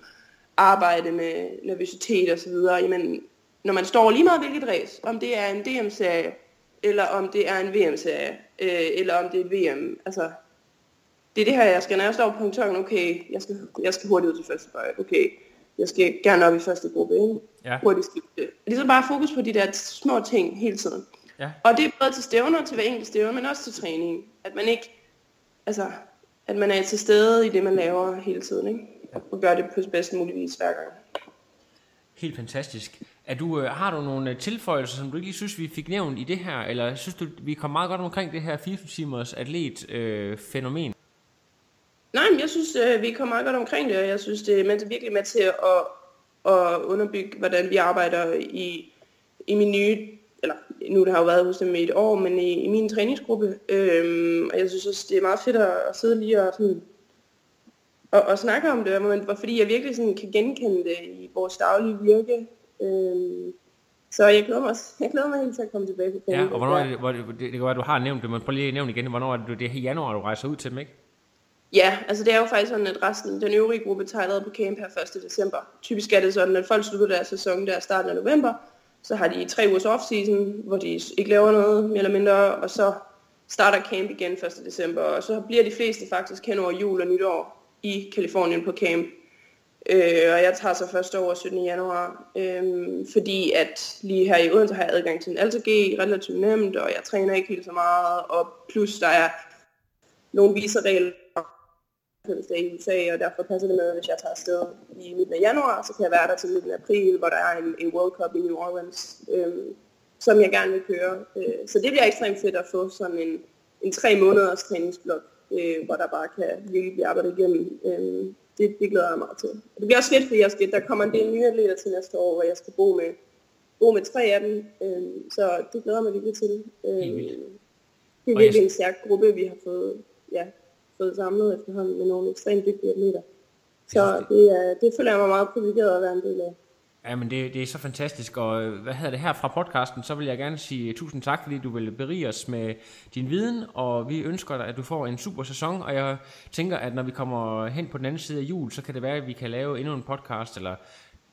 arbejde med nervøsitet og så videre. Jamen, når man står lige meget hvilket race, om det er en DM-serie, eller om det er en VM-serie, øh, eller om det er et VM, altså det er det her, jeg skal, når jeg står på punktoren, okay, jeg skal, jeg skal hurtigt ud til første bøj, okay, jeg skal gerne op i første gruppe, ikke? Ja. Hurtigt skifte. Så bare fokus på de der små ting hele tiden. Ja. Og det er både til stævner, til hver enkelt stævne, men også til træning. At man ikke, altså, at man er til stede i det, man laver hele tiden, ikke? Og gør det på bedst mulig vis hver gang. Helt fantastisk. Er du, øh, har du nogle øh, tilføjelser, som du ikke lige synes, vi fik nævnt i det her, eller synes du, vi kom meget godt omkring det her 24 timers atlet øh, fænomen? Nej, men jeg synes, øh, vi kommer meget godt omkring det, og jeg synes, det er virkelig med til at, at underbygge, hvordan vi arbejder i, i min nye, eller nu det har jo været hos dem i et år, men i, i min træningsgruppe. Øhm, og jeg synes også, det er meget fedt at, at sidde lige og, sådan, og, og snakke om det, men, fordi jeg virkelig sådan kan genkende det i vores daglige virke. Øhm, så jeg glæder mig, jeg glæder mig helt til at komme tilbage på Ja, og hvornår er det, hvor, det, det kan være, du har nævnt det, men prøv lige at nævne igen, hvornår er det, det er januar, du rejser ud til dem, ikke? Ja, altså det er jo faktisk sådan, at resten, den øvrige gruppe tager allerede på camp her 1. december. Typisk er det sådan, at folk slutter deres sæson der starten af november, så har de tre ugers off-season, hvor de ikke laver noget mere eller mindre, og så starter camp igen 1. december, og så bliver de fleste faktisk hen over jul og nytår i Kalifornien på camp. Øh, og jeg tager så første over 17. januar, øh, fordi at lige her i Odense har jeg adgang til en AltaG relativt nemt, og jeg træner ikke helt så meget, og plus der er nogle viserregler fødselsdag i USA, og derfor passer det med, at hvis jeg tager afsted i midten af januar, så kan jeg være der til midten af april, hvor der er en, en World Cup i New Orleans, øhm, som jeg gerne vil køre. Øh, så det bliver ekstremt fedt at få sådan en, en tre måneders træningsblok, øh, hvor der bare kan virkelig blive arbejdet igennem. Øh, det, det glæder jeg mig til. Og det bliver også fedt, fordi jeg skal, der kommer en del nye atleter til næste år, hvor jeg skal bo med, bo med tre af dem. Øh, så det glæder mig virkelig til. Øh, det er virkelig en stærk gruppe, vi har fået ja, fået samlet efterhånden med nogle ekstremt dygtige atleter. Så det, er, det føler jeg mig meget privilegeret at være en del af. Ja, men det, det er så fantastisk, og øh, hvad hedder det her fra podcasten, så vil jeg gerne sige tusind tak, fordi du vil berige os med din viden, og vi ønsker dig, at du får en super sæson, og jeg tænker, at når vi kommer hen på den anden side af jul, så kan det være, at vi kan lave endnu en podcast, eller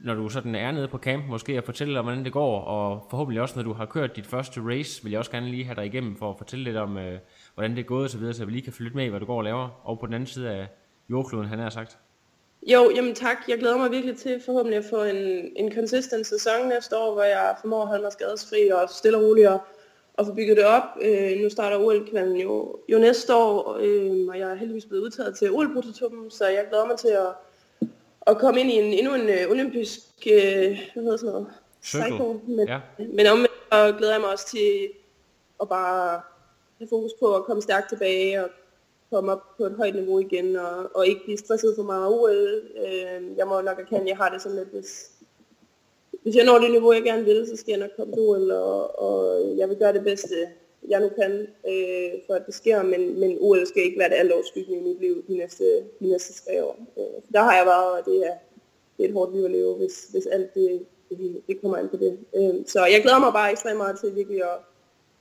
når du sådan er nede på camp, måske at fortælle dig, hvordan det går, og forhåbentlig også, når du har kørt dit første race, vil jeg også gerne lige have dig igennem for at fortælle lidt om, øh, hvordan det er gået og så videre, så vi lige kan følge med i, hvad du går og laver, og på den anden side af jordkloden, han har sagt. Jo, jamen tak. Jeg glæder mig virkelig til forhåbentlig at få en, en consistent sæson næste år, hvor jeg formår at holde mig skadesfri og stille og roligt og, og få bygget det op. Øh, nu starter ol jo, jo næste år, øh, og jeg er heldigvis blevet udtaget til ol så jeg glæder mig til at, at komme ind i en, endnu en uh, olympisk, uh, hvad hedder sådan noget? Cycle. Men, ja. men omvendt så glæder jeg mig også til at bare have fokus på at komme stærkt tilbage og komme op på et højt niveau igen, og, og ikke blive stresset for meget af OL. Øh, jeg må nok erkende, jeg har det sådan lidt, hvis, hvis jeg når det niveau, jeg gerne vil, så skal jeg nok komme til OL, og, og jeg vil gøre det bedste, jeg nu kan, øh, for at det sker, men, men OL skal ikke være det alt i mit liv de næste, de næste tre år. Øh, der har jeg været, og det er, det er et hårdt liv at leve, hvis, hvis alt det, det, det kommer ind på det. Øh, så jeg glæder mig bare ekstremt meget til virkelig at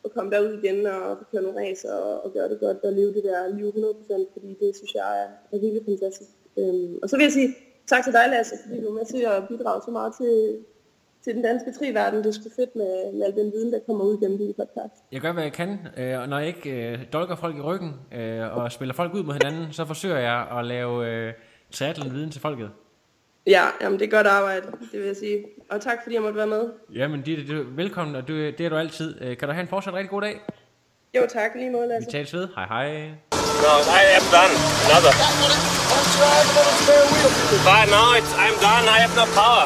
at komme derud igen og køre nogle racer og, og gøre det godt og leve det der liv 100%, fordi det synes jeg er, er virkelig fantastisk. Øh, og så vil jeg sige tak til dig, Lasse, fordi du er med til at bidrage så meget til, til den danske triverden. Det er sgu fedt med, med al den viden, der kommer ud gennem din podcast. Jeg gør, hvad jeg kan, øh, og når jeg ikke øh, dolker folk i ryggen øh, og spiller folk ud mod hinanden, så forsøger jeg at lave øh, triathlon-viden til folket. Ja, jamen det er godt arbejde, det vil jeg sige. Og tak fordi jeg måtte være med. Jamen, det, det, velkommen, og det, det er du altid. Øh, kan du have en fortsat rigtig god dag? Jo, tak lige måde, Lasse. Vi tales ved. Hej hej. No, I am done. Another. But now it's, I'm done. I have no power.